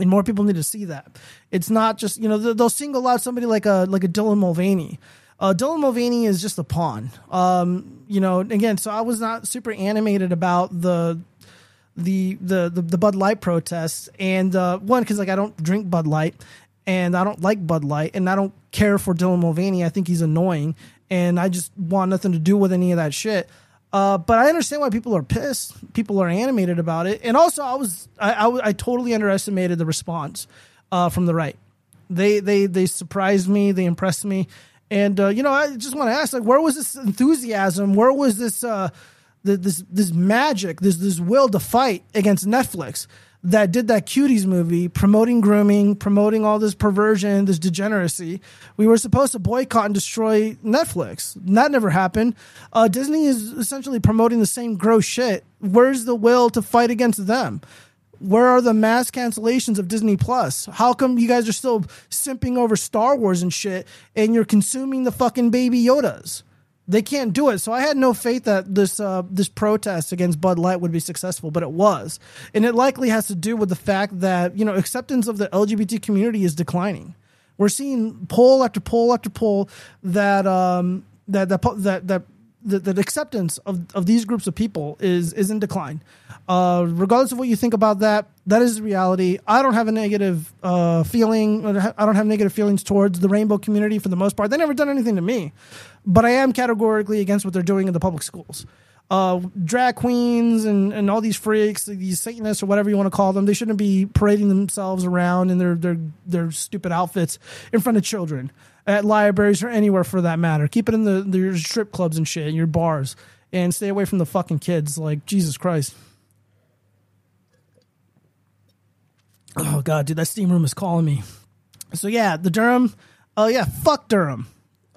and more people need to see that. It's not just you know they'll single out somebody like a like a Dylan Mulvaney. Uh, Dylan Mulvaney is just a pawn. Um, you know, again, so I was not super animated about the the the the, the Bud Light protests, and uh, one because like I don't drink Bud Light, and I don't like Bud Light, and I don't care for Dylan Mulvaney. I think he's annoying, and I just want nothing to do with any of that shit. Uh, but I understand why people are pissed. People are animated about it, and also I was I I totally underestimated the response uh, from the right. They they they surprised me. They impressed me, and uh, you know I just want to ask like where was this enthusiasm? Where was this uh, this this magic? This this will to fight against Netflix that did that cuties movie promoting grooming, promoting all this perversion, this degeneracy. We were supposed to boycott and destroy Netflix. That never happened. Uh, Disney is essentially promoting the same gross shit. Where's the will to fight against them? Where are the mass cancellations of Disney Plus? How come you guys are still simping over Star Wars and shit and you're consuming the fucking baby Yodas? They can't do it. So I had no faith that this uh, this protest against Bud Light would be successful, but it was, and it likely has to do with the fact that you know acceptance of the LGBT community is declining. We're seeing poll after poll after poll that um, that that that that the, acceptance of, of these groups of people is is in decline. Uh, regardless of what you think about that, that is the reality. I don't have a negative uh, feeling. I don't have negative feelings towards the rainbow community for the most part. They never done anything to me, but I am categorically against what they're doing in the public schools. Uh, drag queens and, and all these freaks, these Satanists or whatever you want to call them, they shouldn't be parading themselves around in their their their stupid outfits in front of children at libraries or anywhere for that matter. Keep it in the, the your strip clubs and shit, your bars, and stay away from the fucking kids. Like Jesus Christ. Oh god, dude, that steam room is calling me. So yeah, the Durham. Oh yeah, fuck Durham.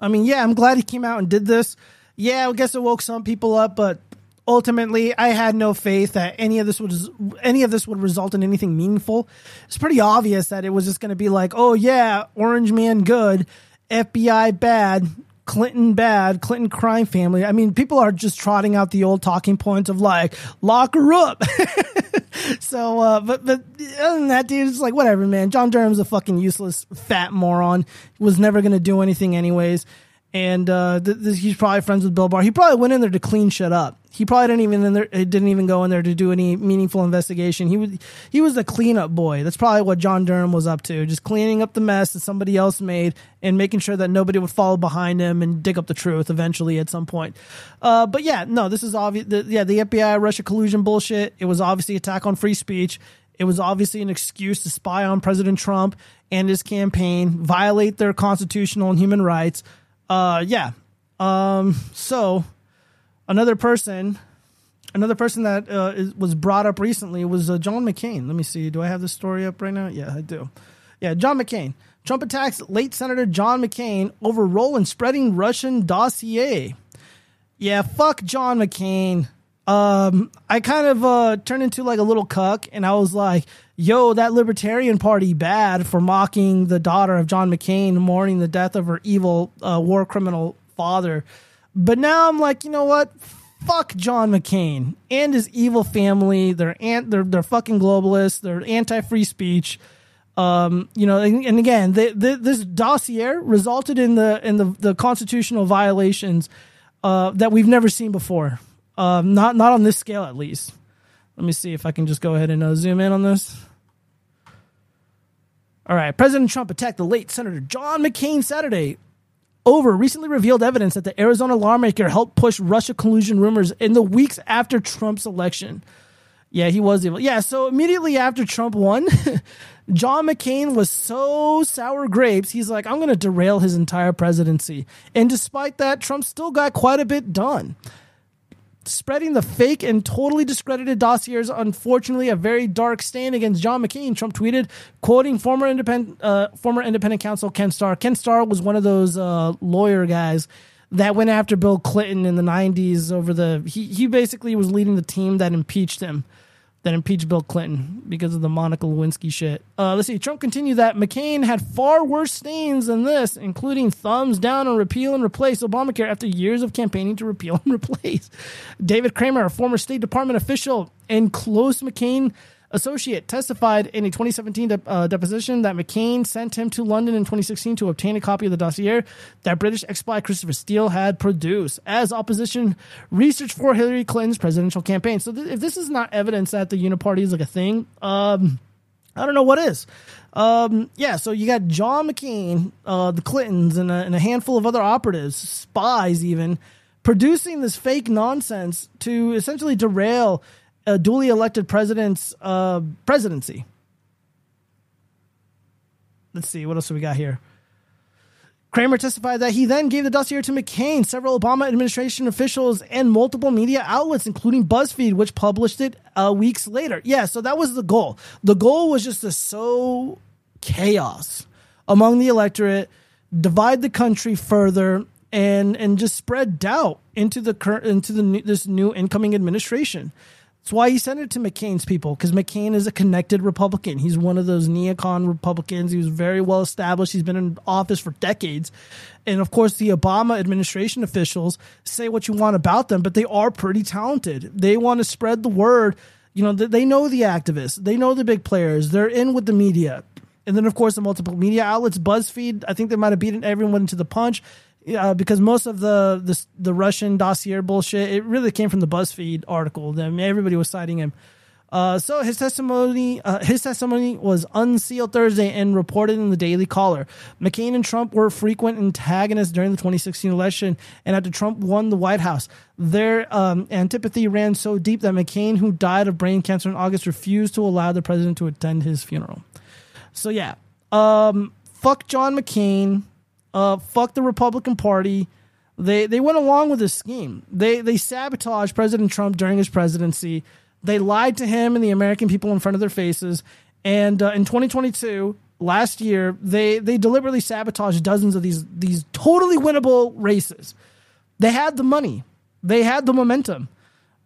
I mean, yeah, I'm glad he came out and did this. Yeah, I guess it woke some people up, but ultimately, I had no faith that any of this would any of this would result in anything meaningful. It's pretty obvious that it was just going to be like, oh yeah, Orange Man good, FBI bad, Clinton bad, Clinton crime family. I mean, people are just trotting out the old talking points of like, lock her up. so, uh, but but other than that, dude, it's like whatever, man. John Durham's a fucking useless fat moron. Was never gonna do anything anyways. And uh, th- he's probably friends with Bill Barr. He probably went in there to clean shit up. He probably didn't even in there, he didn't even go in there to do any meaningful investigation. He was he was the cleanup boy. That's probably what John Durham was up to, just cleaning up the mess that somebody else made and making sure that nobody would follow behind him and dig up the truth eventually at some point. Uh, but yeah, no, this is obvious. Yeah, the FBI Russia collusion bullshit. It was obviously attack on free speech. It was obviously an excuse to spy on President Trump and his campaign, violate their constitutional and human rights. Uh, yeah. Um, so another person, another person that uh, is, was brought up recently was uh, John McCain. Let me see. Do I have this story up right now? Yeah, I do. Yeah, John McCain. Trump attacks late Senator John McCain over role in spreading Russian dossier. Yeah, fuck John McCain. Um, I kind of uh, turned into like a little cuck, and I was like, "Yo, that Libertarian Party bad for mocking the daughter of John McCain, mourning the death of her evil uh, war criminal father." But now I'm like, you know what? Fuck John McCain and his evil family. They're ant. They're they're fucking globalists. They're anti free speech. Um, you know, and, and again, they, they, this dossier resulted in the in the, the constitutional violations uh, that we've never seen before. Um, not not on this scale, at least. Let me see if I can just go ahead and uh, zoom in on this. All right, President Trump attacked the late Senator John McCain Saturday over recently revealed evidence that the Arizona lawmaker helped push Russia collusion rumors in the weeks after Trump's election. Yeah, he was evil. Yeah, so immediately after Trump won, John McCain was so sour grapes, he's like, I'm going to derail his entire presidency. And despite that, Trump still got quite a bit done spreading the fake and totally discredited dossier is unfortunately a very dark stain against John McCain. Trump tweeted, quoting former independent uh, former independent counsel Ken Starr. Ken Starr was one of those uh, lawyer guys that went after Bill Clinton in the '90s over the. He he basically was leading the team that impeached him that impeached Bill Clinton because of the Monica Lewinsky shit. Uh, let's see. Trump continued that McCain had far worse stains than this, including thumbs down on repeal and replace Obamacare after years of campaigning to repeal and replace. David Kramer, a former State Department official and close McCain associate testified in a 2017 de- uh, deposition that McCain sent him to London in 2016 to obtain a copy of the dossier that British ex-spy Christopher Steele had produced as opposition research for Hillary Clinton's presidential campaign. So th- if this is not evidence that the uniparty is like a thing, um, I don't know what is. Um, yeah, so you got John McCain, uh, the Clintons, and a, and a handful of other operatives, spies even, producing this fake nonsense to essentially derail a duly elected president's uh, presidency. Let's see, what else do we got here? Kramer testified that he then gave the dossier to McCain, several Obama administration officials, and multiple media outlets, including BuzzFeed, which published it uh, weeks later. Yeah, so that was the goal. The goal was just to sow chaos among the electorate, divide the country further, and and just spread doubt into the current into the this new incoming administration. That's why he sent it to McCain's people because McCain is a connected Republican. He's one of those neocon Republicans. He was very well established. He's been in office for decades. And of course, the Obama administration officials say what you want about them, but they are pretty talented. They want to spread the word. You know, they know the activists, they know the big players, they're in with the media. And then, of course, the multiple media outlets, BuzzFeed, I think they might have beaten everyone to the punch uh, because most of the, the the Russian dossier bullshit it really came from the BuzzFeed article. I mean, everybody was citing him. Uh, so his testimony uh, his testimony was unsealed Thursday and reported in the Daily Caller. McCain and Trump were frequent antagonists during the 2016 election, and after Trump won the White House, their um, antipathy ran so deep that McCain, who died of brain cancer in August, refused to allow the president to attend his funeral. So yeah, um, fuck John McCain uh, fuck the Republican Party. They they went along with this scheme. They they sabotaged President Trump during his presidency. They lied to him and the American people in front of their faces. And uh, in 2022, last year, they they deliberately sabotaged dozens of these these totally winnable races. They had the money. They had the momentum.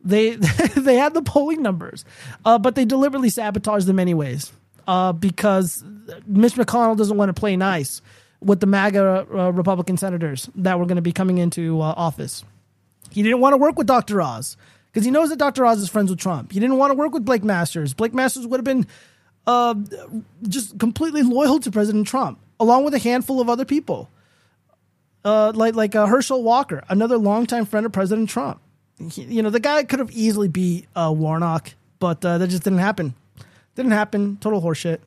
They they had the polling numbers, uh, but they deliberately sabotaged them anyways uh, because Mitch McConnell doesn't want to play nice with the MAGA uh, Republican senators that were going to be coming into uh, office. He didn't want to work with Dr. Oz because he knows that Dr. Oz is friends with Trump. He didn't want to work with Blake Masters. Blake Masters would have been uh, just completely loyal to President Trump, along with a handful of other people, uh, like like uh, Herschel Walker, another longtime friend of President Trump. He- you know, the guy could have easily beat uh, Warnock, but uh, that just didn't happen. Didn't happen. Total horseshit.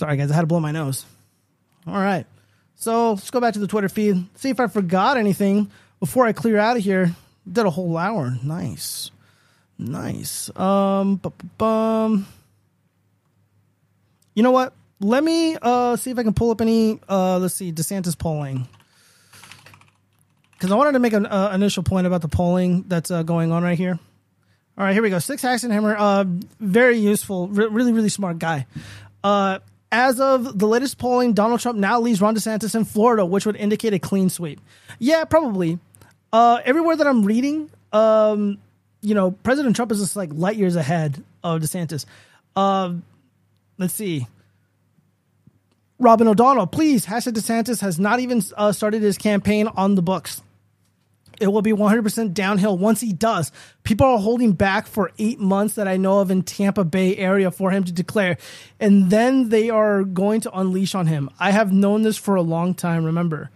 Sorry, guys, I had to blow my nose. All right. So let's go back to the Twitter feed. See if I forgot anything before I clear out of here. Did a whole hour. Nice. Nice. Um, bu- bu- bum. You know what? Let me uh see if I can pull up any uh let's see DeSantis polling because I wanted to make an uh, initial point about the polling that's uh, going on right here. All right, here we go. Six Hammer, uh, very useful, re- really, really smart guy. Uh, as of the latest polling, Donald Trump now leads Ron DeSantis in Florida, which would indicate a clean sweep. Yeah, probably. Uh, everywhere that I'm reading, um, you know, President Trump is just like light years ahead of DeSantis. Uh, let's see. Robin O'Donnell, please. Hashtag DeSantis has not even uh, started his campaign on the books. It will be 100% downhill once he does. People are holding back for eight months that I know of in Tampa Bay area for him to declare, and then they are going to unleash on him. I have known this for a long time. Remember,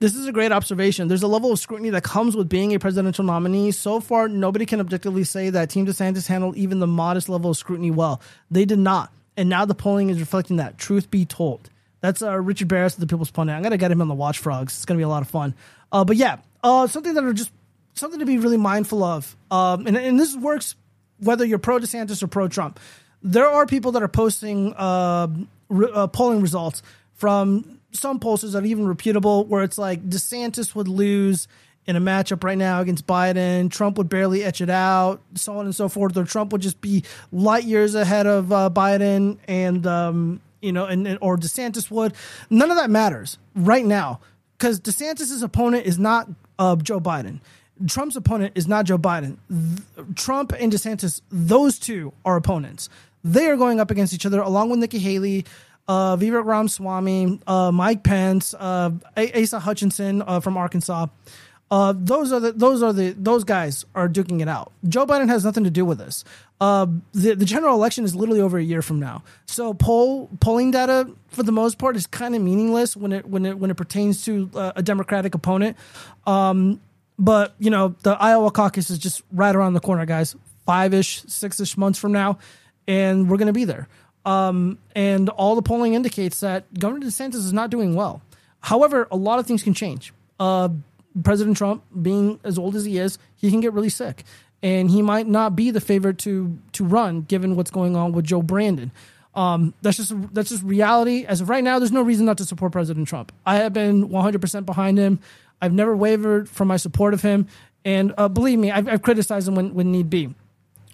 this is a great observation. There's a level of scrutiny that comes with being a presidential nominee. So far, nobody can objectively say that Team DeSantis handled even the modest level of scrutiny well. They did not. And now the polling is reflecting that. Truth be told. That's uh, Richard Baris of the People's Pundit. I'm to get him on the Watch Frogs. It's going to be a lot of fun. Uh, but yeah, uh, something that are just something to be really mindful of. Um, and, and this works whether you're pro DeSantis or pro Trump. There are people that are posting uh, re- uh, polling results from some pollsters that are even reputable, where it's like DeSantis would lose in a matchup right now against Biden, Trump would barely etch it out, so on and so forth, or Trump would just be light years ahead of uh, Biden, and um, you know, and, and or DeSantis would. None of that matters right now because DeSantis's opponent is not uh, Joe Biden. Trump's opponent is not Joe Biden. Th- Trump and DeSantis, those two are opponents. They are going up against each other along with Nikki Haley, uh, Vivek Ramaswamy, uh, Mike Pence, uh, A- Asa Hutchinson uh, from Arkansas. Uh, those are the those are the those guys are duking it out. Joe Biden has nothing to do with this. Uh, the the general election is literally over a year from now. So poll polling data for the most part is kind of meaningless when it when it when it pertains to uh, a Democratic opponent. Um, but you know the Iowa caucus is just right around the corner, guys. Five ish, six ish months from now, and we're going to be there. Um, and all the polling indicates that Governor DeSantis is not doing well. However, a lot of things can change. Uh, President Trump, being as old as he is, he can get really sick, and he might not be the favorite to to run given what's going on with Joe Brandon. Um, that's just that's just reality. As of right now, there's no reason not to support President Trump. I have been 100% behind him. I've never wavered from my support of him, and uh, believe me, I've, I've criticized him when when need be.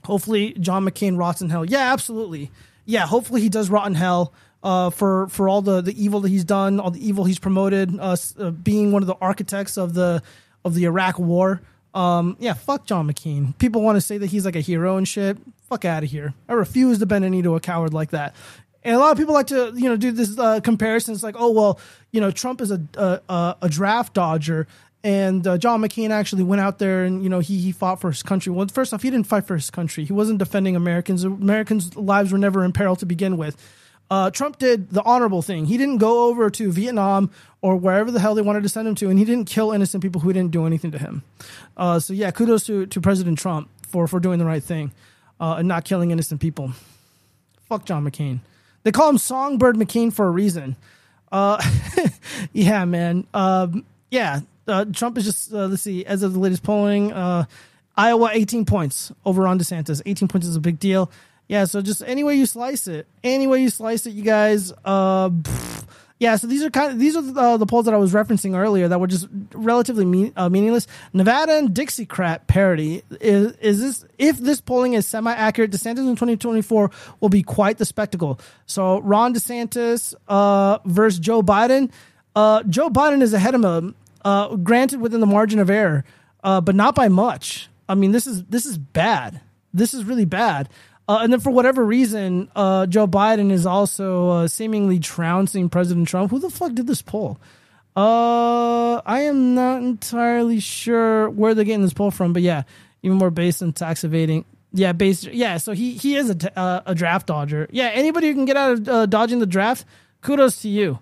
Hopefully, John McCain rots in hell. Yeah, absolutely. Yeah, hopefully he does rot in hell uh, for for all the, the evil that he's done, all the evil he's promoted, uh, uh, being one of the architects of the of the Iraq War. Um, yeah, fuck John McCain. People want to say that he's like a hero and shit. Fuck out of here. I refuse to bend a knee to a coward like that. And a lot of people like to, you know, do this uh, comparison. It's like, oh well, you know, Trump is a a, a, draft dodger, and uh, John McCain actually went out there and you know he he fought for his country. Well, first off, he didn't fight for his country. He wasn't defending Americans. Americans' lives were never in peril to begin with. Uh, Trump did the honorable thing. He didn't go over to Vietnam or wherever the hell they wanted to send him to, and he didn't kill innocent people who didn't do anything to him. Uh, so yeah, kudos to, to President Trump for for doing the right thing uh, and not killing innocent people. Fuck John McCain. They call him Songbird McCain for a reason. Uh, yeah, man. Um, yeah, uh, Trump is just uh, let's see. As of the latest polling, Iowa 18 points over on DeSantis. 18 points is a big deal. Yeah, so just any way you slice it, any way you slice it, you guys. Uh, pff, yeah, so these are kind of these are uh, the polls that I was referencing earlier that were just relatively mean, uh, meaningless. Nevada and Dixiecrat parity is is this if this polling is semi accurate, DeSantis in 2024 will be quite the spectacle. So Ron DeSantis uh, versus Joe Biden. Uh, Joe Biden is ahead of him, uh, granted within the margin of error, uh, but not by much. I mean, this is this is bad. This is really bad. Uh, and then for whatever reason, uh, Joe Biden is also uh, seemingly trouncing President Trump. Who the fuck did this poll? Uh, I am not entirely sure where they're getting this poll from, but yeah, even more based on tax evading. Yeah, based. Yeah, so he he is uh, a draft dodger. Yeah, anybody who can get out of uh, dodging the draft, kudos to you.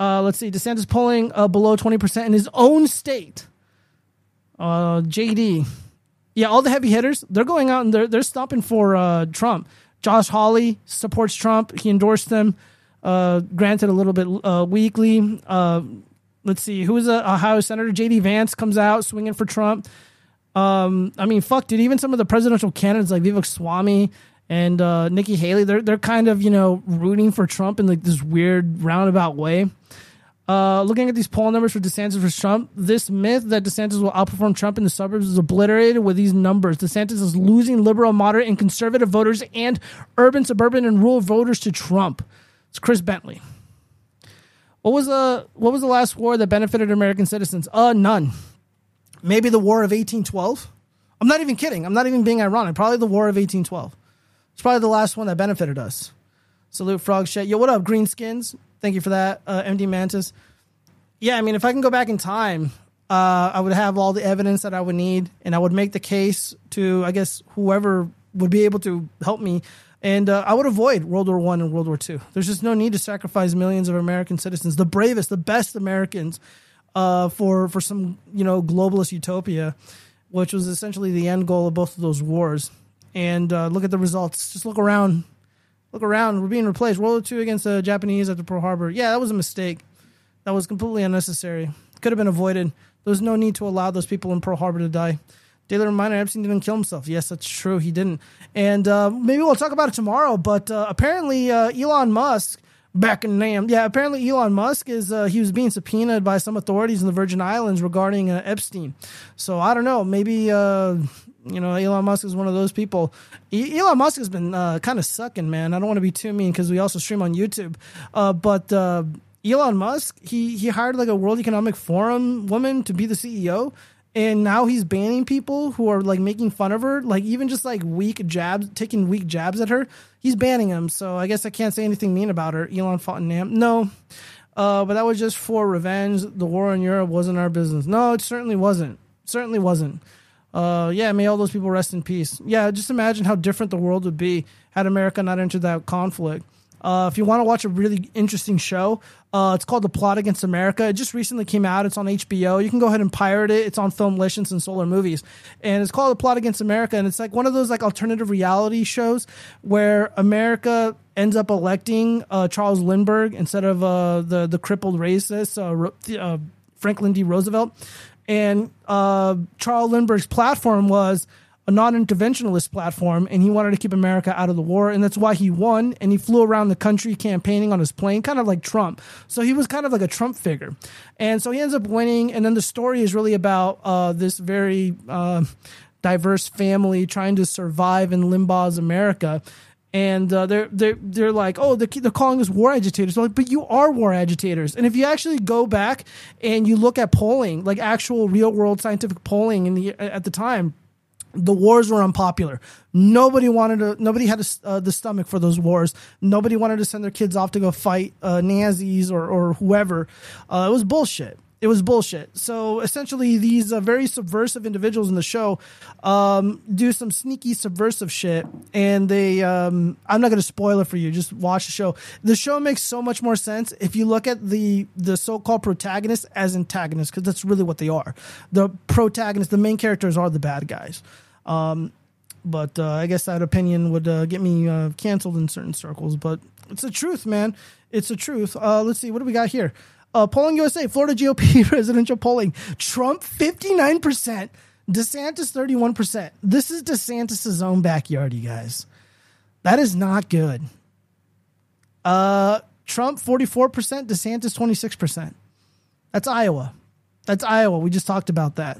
Let's see, DeSantis polling below twenty percent in his own state. JD, yeah, all the heavy hitters they're going out and they're they're stopping for uh, Trump. Josh Hawley supports Trump. He endorsed them. Uh, granted, a little bit uh, weakly. Uh, let's see, who's a Ohio Senator? JD Vance comes out swinging for Trump. Um, I mean, fuck, dude. Even some of the presidential candidates like Vivek Swamy and uh, Nikki Haley, they're they're kind of you know rooting for Trump in like this weird roundabout way. Uh, looking at these poll numbers for DeSantis versus Trump, this myth that DeSantis will outperform Trump in the suburbs is obliterated with these numbers. DeSantis is losing liberal, moderate, and conservative voters and urban, suburban, and rural voters to Trump. It's Chris Bentley. What was the what was the last war that benefited American citizens? Uh, none. Maybe the War of 1812. I'm not even kidding. I'm not even being ironic. Probably the War of 1812. It's probably the last one that benefited us. Salute Frog Shit. Yo, what up, Greenskins? Thank you for that, uh, MD Mantis. Yeah, I mean, if I can go back in time, uh, I would have all the evidence that I would need, and I would make the case to, I guess, whoever would be able to help me, and uh, I would avoid World War One and World War Two. There's just no need to sacrifice millions of American citizens, the bravest, the best Americans, uh, for for some you know globalist utopia, which was essentially the end goal of both of those wars. And uh, look at the results. Just look around look around. We're being replaced. World War II against the Japanese at the Pearl Harbor. Yeah, that was a mistake. That was completely unnecessary. Could have been avoided. There was no need to allow those people in Pearl Harbor to die. Daily reminder: Epstein didn't kill himself. Yes, that's true. He didn't. And uh, maybe we'll talk about it tomorrow. But uh, apparently, uh, Elon Musk. Back in name, yeah. Apparently, Elon Musk is uh, he was being subpoenaed by some authorities in the Virgin Islands regarding uh, Epstein. So I don't know. Maybe uh, you know, Elon Musk is one of those people. E- Elon Musk has been uh, kind of sucking, man. I don't want to be too mean because we also stream on YouTube. Uh, but uh, Elon Musk, he he hired like a World Economic Forum woman to be the CEO, and now he's banning people who are like making fun of her, like even just like weak jabs, taking weak jabs at her. He's banning them. So I guess I can't say anything mean about her. Elon Fontenham, no. Uh, but that was just for revenge. The war in Europe wasn't our business. No, it certainly wasn't. Certainly wasn't uh, yeah, may all those people rest in peace. Yeah, just imagine how different the world would be had America not entered that conflict. Uh, if you want to watch a really interesting show, uh, it's called The Plot Against America. It just recently came out. It's on HBO. You can go ahead and pirate it. It's on Filmlicious and Solar Movies, and it's called The Plot Against America. And it's like one of those like alternative reality shows where America ends up electing uh, Charles Lindbergh instead of uh, the the crippled racist uh, uh, Franklin D. Roosevelt and uh, Charles Lindbergh's platform was a non-interventionalist platform, and he wanted to keep America out of the war, and that's why he won. And he flew around the country campaigning on his plane, kind of like Trump. So he was kind of like a Trump figure, and so he ends up winning. And then the story is really about uh, this very uh, diverse family trying to survive in Lindbergh's America and uh, they're they're they're like, oh, they're, they're calling us war agitators. like, but you are war agitators. And if you actually go back and you look at polling, like actual real world scientific polling in the at the time, the wars were unpopular. Nobody wanted to. Nobody had a, uh, the stomach for those wars. Nobody wanted to send their kids off to go fight uh, Nazis or or whoever. Uh, it was bullshit it was bullshit. So essentially, these uh, very subversive individuals in the show um, do some sneaky subversive shit, and they. Um, I'm not going to spoil it for you. Just watch the show. The show makes so much more sense if you look at the the so-called protagonists as antagonists, because that's really what they are. The protagonists, the main characters, are the bad guys. Um, but uh, I guess that opinion would uh, get me uh, canceled in certain circles. But it's the truth, man. It's the truth. Uh, let's see. What do we got here? Uh, polling USA, Florida GOP presidential polling. Trump 59%, DeSantis 31%. This is DeSantis' own backyard, you guys. That is not good. Uh, Trump 44%, DeSantis 26%. That's Iowa. That's Iowa. We just talked about that.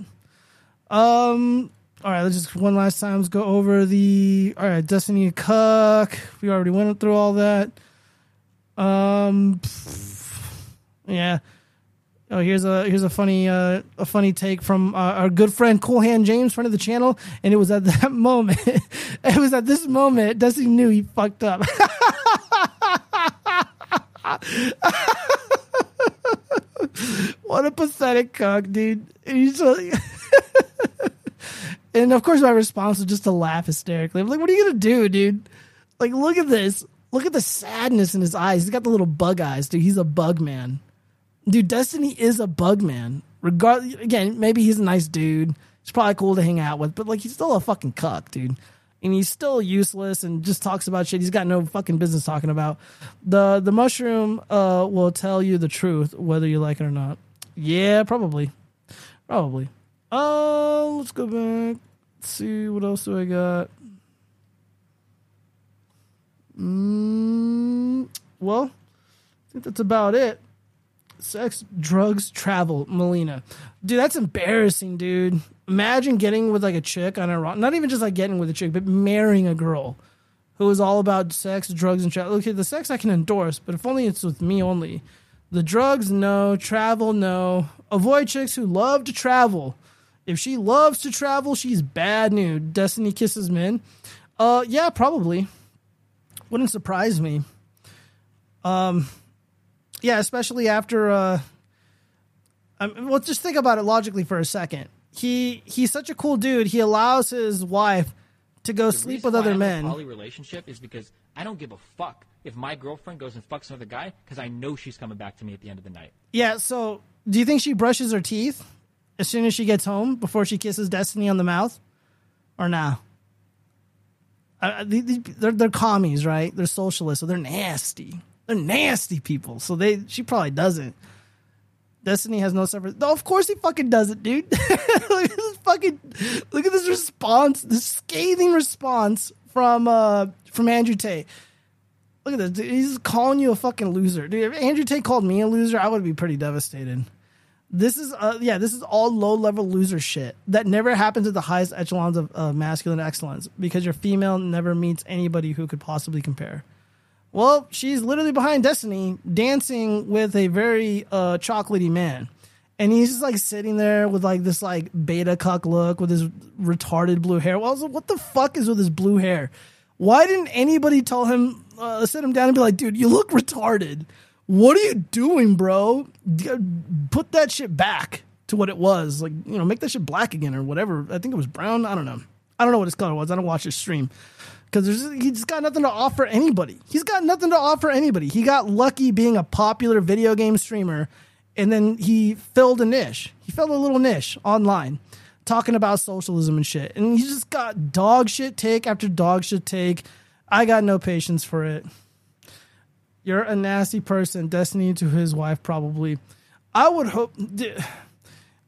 Um, all right, let's just one last time let's go over the all right, Destiny Cook. We already went through all that. Um yeah. Oh, here's a here's a funny uh, a funny take from uh, our good friend Cool Hand James, friend of the channel, and it was at that moment, it was at this moment Dusty knew he fucked up. what a pathetic cuck, dude. He's like, and of course, my response was just to laugh hysterically. I'm like, what are you gonna do, dude? Like, look at this. Look at the sadness in his eyes. He's got the little bug eyes, dude. He's a bug man. Dude, Destiny is a bug man. Regard again, maybe he's a nice dude. He's probably cool to hang out with, but like he's still a fucking cuck, dude. And he's still useless and just talks about shit he's got no fucking business talking about. The the mushroom uh will tell you the truth, whether you like it or not. Yeah, probably. Probably. Uh let's go back. Let's see what else do I got. Mm, well, I think that's about it. Sex, drugs, travel, Melina. Dude, that's embarrassing, dude. Imagine getting with like a chick on a wrong, not even just like getting with a chick, but marrying a girl who is all about sex, drugs, and travel. Okay, the sex I can endorse, but if only it's with me only. The drugs, no. Travel, no. Avoid chicks who love to travel. If she loves to travel, she's bad news. Destiny kisses men. Uh, yeah, probably. Wouldn't surprise me. Um, yeah, especially after. Uh, well, just think about it logically for a second. He he's such a cool dude. He allows his wife to go The sleep with other men. Poly relationship is because I don't give a fuck if my girlfriend goes and fucks another guy because I know she's coming back to me at the end of the night. Yeah. So, do you think she brushes her teeth as soon as she gets home before she kisses Destiny on the mouth, or nah? Uh, they, they- they're they're commies, right? They're socialists, so they're nasty. They're nasty people. So they she probably doesn't. Destiny has no separate. No, of course he fucking doesn't, dude. look at this fucking. Look at this response. This scathing response from uh from Andrew Tate. Look at this. Dude. He's calling you a fucking loser, dude. If Andrew Tate called me a loser, I would be pretty devastated. This is uh yeah, this is all low level loser shit that never happens at the highest echelons of uh, masculine excellence because your female never meets anybody who could possibly compare. Well, she's literally behind Destiny dancing with a very uh chocolatey man. And he's just like sitting there with like this like beta cuck look with his retarded blue hair. Well, I was like, what the fuck is with his blue hair? Why didn't anybody tell him, uh, sit him down and be like, dude, you look retarded. What are you doing, bro? Put that shit back to what it was. Like, you know, make that shit black again or whatever. I think it was brown. I don't know. I don't know what his color was. I don't watch his stream because he's got nothing to offer anybody. He's got nothing to offer anybody. He got lucky being a popular video game streamer, and then he filled a niche. He filled a little niche online, talking about socialism and shit. And he just got dog shit take after dog shit take. I got no patience for it. You're a nasty person. Destiny to his wife, probably. I would hope.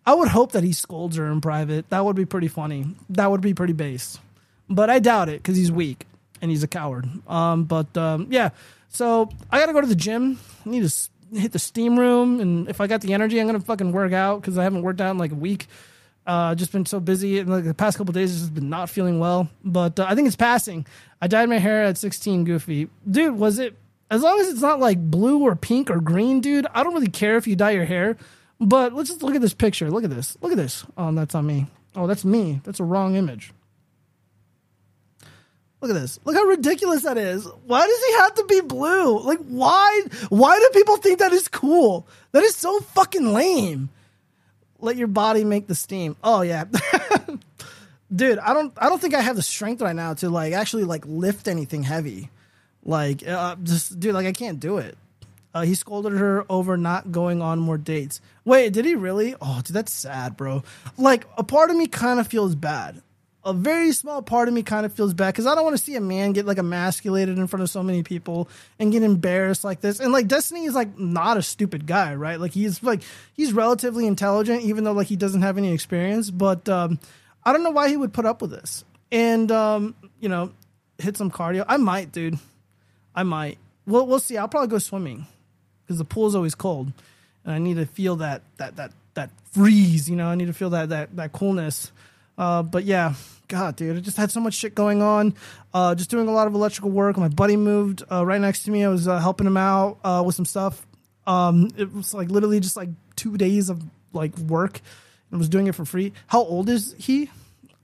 I would hope that he scolds her in private. That would be pretty funny. That would be pretty base but I doubt it because he's weak and he's a coward. Um, but um, yeah, so I got to go to the gym. I need to hit the steam room, and if I got the energy, I'm gonna fucking work out because I haven't worked out in like a week. Uh, just been so busy, and like the past couple days, just been not feeling well. But uh, I think it's passing. I dyed my hair at 16, goofy dude. Was it? As long as it's not like blue or pink or green, dude. I don't really care if you dye your hair. But let's just look at this picture. Look at this. Look at this. Oh, that's not me. Oh, that's me. That's a wrong image. Look at this. Look how ridiculous that is. Why does he have to be blue? Like why why do people think that is cool? That is so fucking lame. Let your body make the steam. Oh yeah. Dude, I don't I don't think I have the strength right now to like actually like lift anything heavy. Like uh, just dude, like I can't do it. Uh, he scolded her over not going on more dates. Wait, did he really? Oh, dude, that's sad, bro. Like, a part of me kind of feels bad. A very small part of me kind of feels bad because I don't want to see a man get like emasculated in front of so many people and get embarrassed like this. And like Destiny is like not a stupid guy, right? Like he's like he's relatively intelligent, even though like he doesn't have any experience. But um, I don't know why he would put up with this. And um, you know, hit some cardio. I might, dude. I might. We'll we'll see. I'll probably go swimming because the pool's always cold, and I need to feel that that that that freeze. You know, I need to feel that that that coolness. Uh, but yeah, God, dude, I just had so much shit going on. Uh, just doing a lot of electrical work. My buddy moved uh, right next to me. I was uh, helping him out uh, with some stuff. Um, it was like literally just like two days of like work. and was doing it for free. How old is he?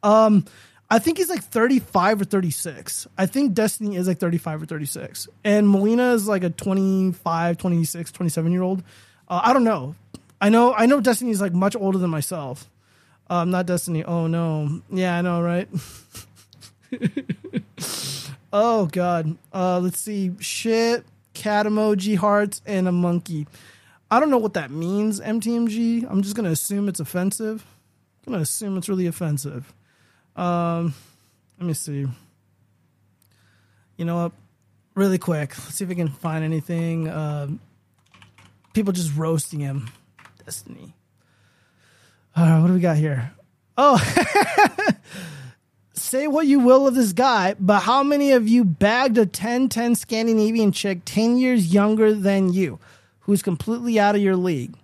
Um, I think he's like 35 or 36. I think Destiny is like 35 or 36. And Melina is like a 25, 26, 27 year old. Uh, I don't know. I know I know Destiny's like much older than myself. Um, not Destiny. Oh no. Yeah, I know, right? oh god. Uh, let's see. Shit, cat emoji, hearts, and a monkey. I don't know what that means, MTMG. I'm just gonna assume it's offensive. I'm gonna assume it's really offensive. Um, let me see. You know what? Really quick. Let's see if we can find anything. Uh, people just roasting him. Destiny. All right, what do we got here? Oh, say what you will of this guy, but how many of you bagged a 10 10 Scandinavian chick 10 years younger than you who's completely out of your league?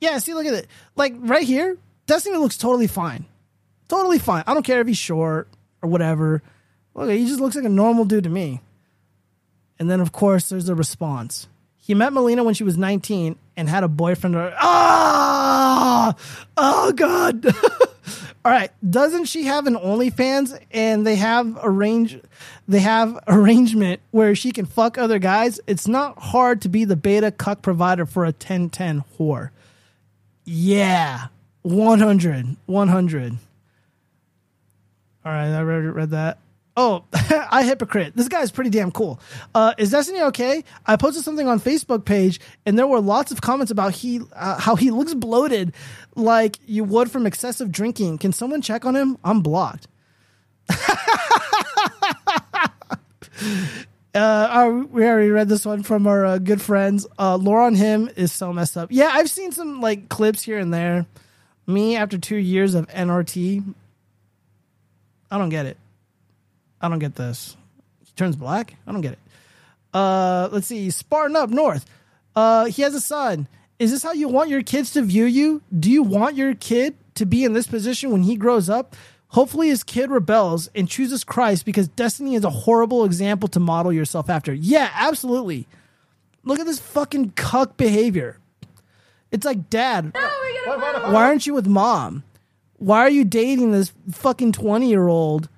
Yeah, see, look at it. Like right here, Destiny looks totally fine. Totally fine. I don't care if he's short or whatever. Look, he just looks like a normal dude to me. And then, of course, there's the response. He met Melina when she was 19 and had a boyfriend. Ah! Ah, oh, God. All right. Doesn't she have an OnlyFans and they have arrange they have arrangement where she can fuck other guys? It's not hard to be the beta cuck provider for a 1010 whore. Yeah. 100. 100. All right, I read, read that. Oh, I hypocrite. This guy's pretty damn cool. Uh, is Destiny okay? I posted something on Facebook page, and there were lots of comments about he uh, how he looks bloated, like you would from excessive drinking. Can someone check on him? I'm blocked. Uh, we already read this one from our uh, good friends. Uh, lore on him is so messed up. Yeah, I've seen some like clips here and there. Me after two years of NRT, I don't get it. I don't get this. He turns black. I don't get it. Uh, let's see. Spartan up north. Uh, he has a son. Is this how you want your kids to view you? Do you want your kid to be in this position when he grows up? Hopefully, his kid rebels and chooses Christ because destiny is a horrible example to model yourself after. Yeah, absolutely. Look at this fucking cuck behavior. It's like, Dad, why aren't you with mom? Why are you dating this fucking 20 year old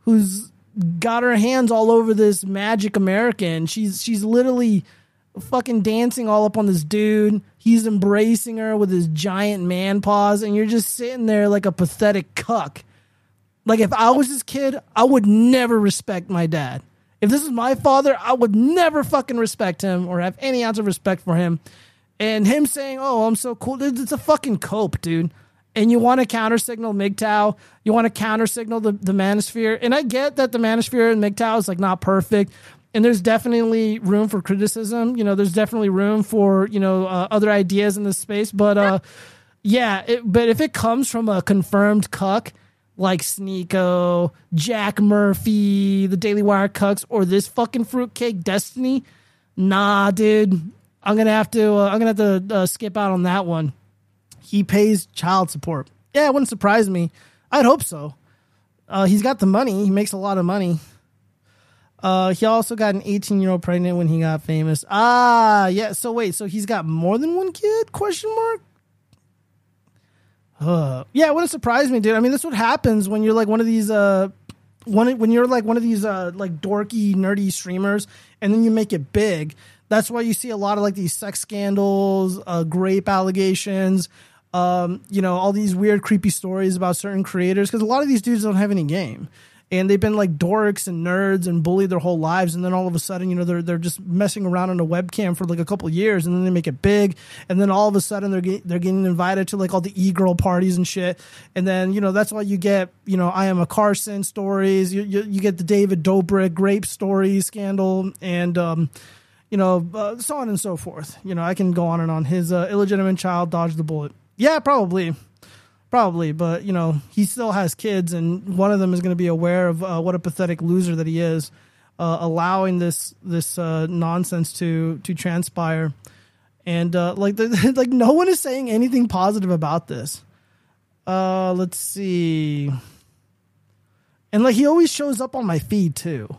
who's got her hands all over this magic American? She's she's literally fucking dancing all up on this dude. He's embracing her with his giant man paws, and you're just sitting there like a pathetic cuck. Like if I was his kid, I would never respect my dad. If this is my father, I would never fucking respect him or have any ounce of respect for him. And him saying, "Oh, I'm so cool," it's a fucking cope, dude. And you want to counter signal MGTOW, you want to counter signal the the Manosphere, and I get that the Manosphere and MGTOW is like not perfect, and there's definitely room for criticism. You know, there's definitely room for you know uh, other ideas in this space, but uh, yeah, it, but if it comes from a confirmed cuck like Sneako, Jack Murphy, the Daily Wire cucks, or this fucking fruitcake Destiny, nah, dude, I'm gonna have to uh, I'm gonna have to uh, skip out on that one. He pays child support. Yeah, it wouldn't surprise me. I'd hope so. Uh, he's got the money. He makes a lot of money. Uh, he also got an 18 year old pregnant when he got famous. Ah, yeah. So wait, so he's got more than one kid? Question mark. Uh, yeah, it wouldn't surprise me, dude. I mean, this what happens when you're like one of these uh, one when you're like one of these uh like dorky nerdy streamers, and then you make it big. That's why you see a lot of like these sex scandals, uh, grape allegations, um, you know, all these weird, creepy stories about certain creators because a lot of these dudes don't have any game. And they've been like dorks and nerds and bullied their whole lives, and then all of a sudden, you know, they're they're just messing around on a webcam for like a couple years, and then they make it big, and then all of a sudden they're get, they're getting invited to like all the e girl parties and shit, and then you know that's why you get you know I am a Carson stories, you you, you get the David Dobrik grape story scandal, and um, you know, uh, so on and so forth. You know, I can go on and on. His uh, illegitimate child dodged the bullet. Yeah, probably, probably. But you know, he still has kids, and one of them is going to be aware of uh, what a pathetic loser that he is, uh, allowing this this uh, nonsense to to transpire. And uh, like, the, like no one is saying anything positive about this. Uh, let's see. And like he always shows up on my feed too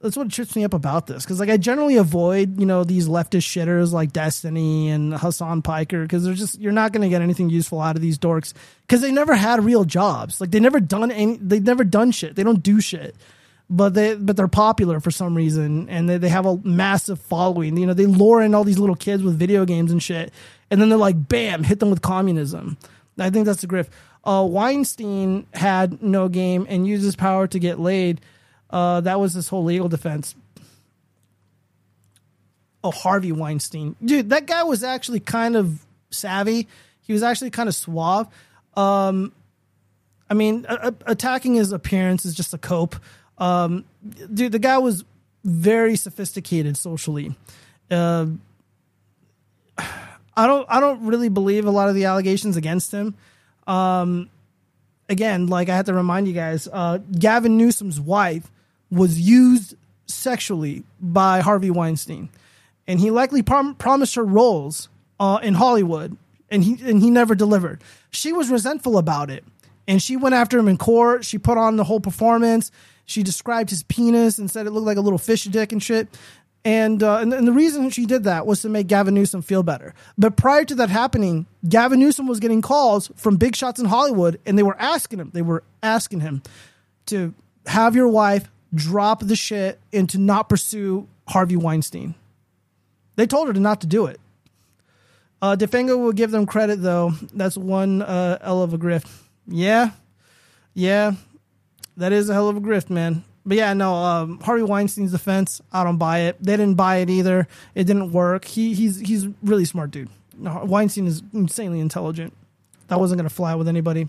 that's what trips me up about this because like I generally avoid you know these leftist shitters like Destiny and Hasan Piker because they're just you're not going to get anything useful out of these dorks because they never had real jobs like they never done any they've never done shit they don't do shit but they but they're popular for some reason, and they, they have a massive following. You know, they lure in all these little kids with video games and shit, and then they're like, bam, hit them with communism. I think that's the grift. Uh, Weinstein had no game and used his power to get laid. Uh, that was this whole legal defense. Oh, Harvey Weinstein, dude, that guy was actually kind of savvy. He was actually kind of suave. Um, I mean, a- attacking his appearance is just a cope. Um, dude, the guy was very sophisticated socially. Uh, I don't, I don't really believe a lot of the allegations against him. Um, again, like I have to remind you guys, uh, Gavin Newsom's wife was used sexually by Harvey Weinstein, and he likely prom- promised her roles uh, in Hollywood, and he and he never delivered. She was resentful about it, and she went after him in court. She put on the whole performance. She described his penis and said it looked like a little fish dick and shit. And, uh, and and the reason she did that was to make Gavin Newsom feel better. But prior to that happening, Gavin Newsom was getting calls from big shots in Hollywood, and they were asking him. They were asking him to have your wife drop the shit and to not pursue Harvey Weinstein. They told her to not to do it. Uh, Defengo will give them credit though. That's one uh, L of a grift. Yeah, yeah, that is a hell of a grift, man. But yeah, no, um, Harvey Weinstein's defense, I don't buy it. They didn't buy it either. It didn't work. He he's he's really smart dude. Weinstein is insanely intelligent. That wasn't gonna fly with anybody.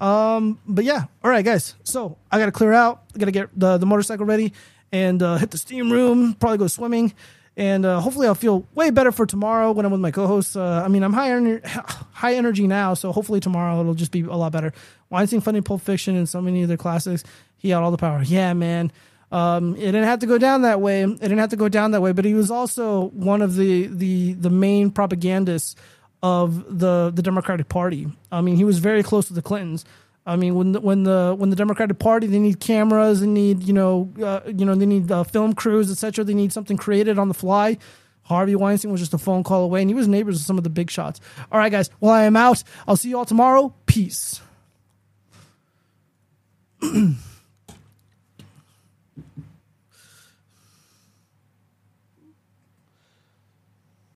Um, but yeah, all right, guys. So I gotta clear out. I gotta get the the motorcycle ready and uh, hit the steam room. Probably go swimming, and uh, hopefully I'll feel way better for tomorrow when I'm with my co-hosts. Uh, I mean, I'm high high energy now, so hopefully tomorrow it'll just be a lot better. Weinstein, funny Pulp Fiction, and so many other classics. He had all the power. Yeah, man. Um, it didn't have to go down that way. It didn't have to go down that way. But he was also one of the the the main propagandists of the the Democratic Party. I mean, he was very close to the Clintons. I mean, when the, when the when the Democratic Party they need cameras, they need you know uh, you know they need uh, film crews, etc. They need something created on the fly. Harvey Weinstein was just a phone call away, and he was neighbors with some of the big shots. All right, guys. Well, I am out. I'll see you all tomorrow. Peace.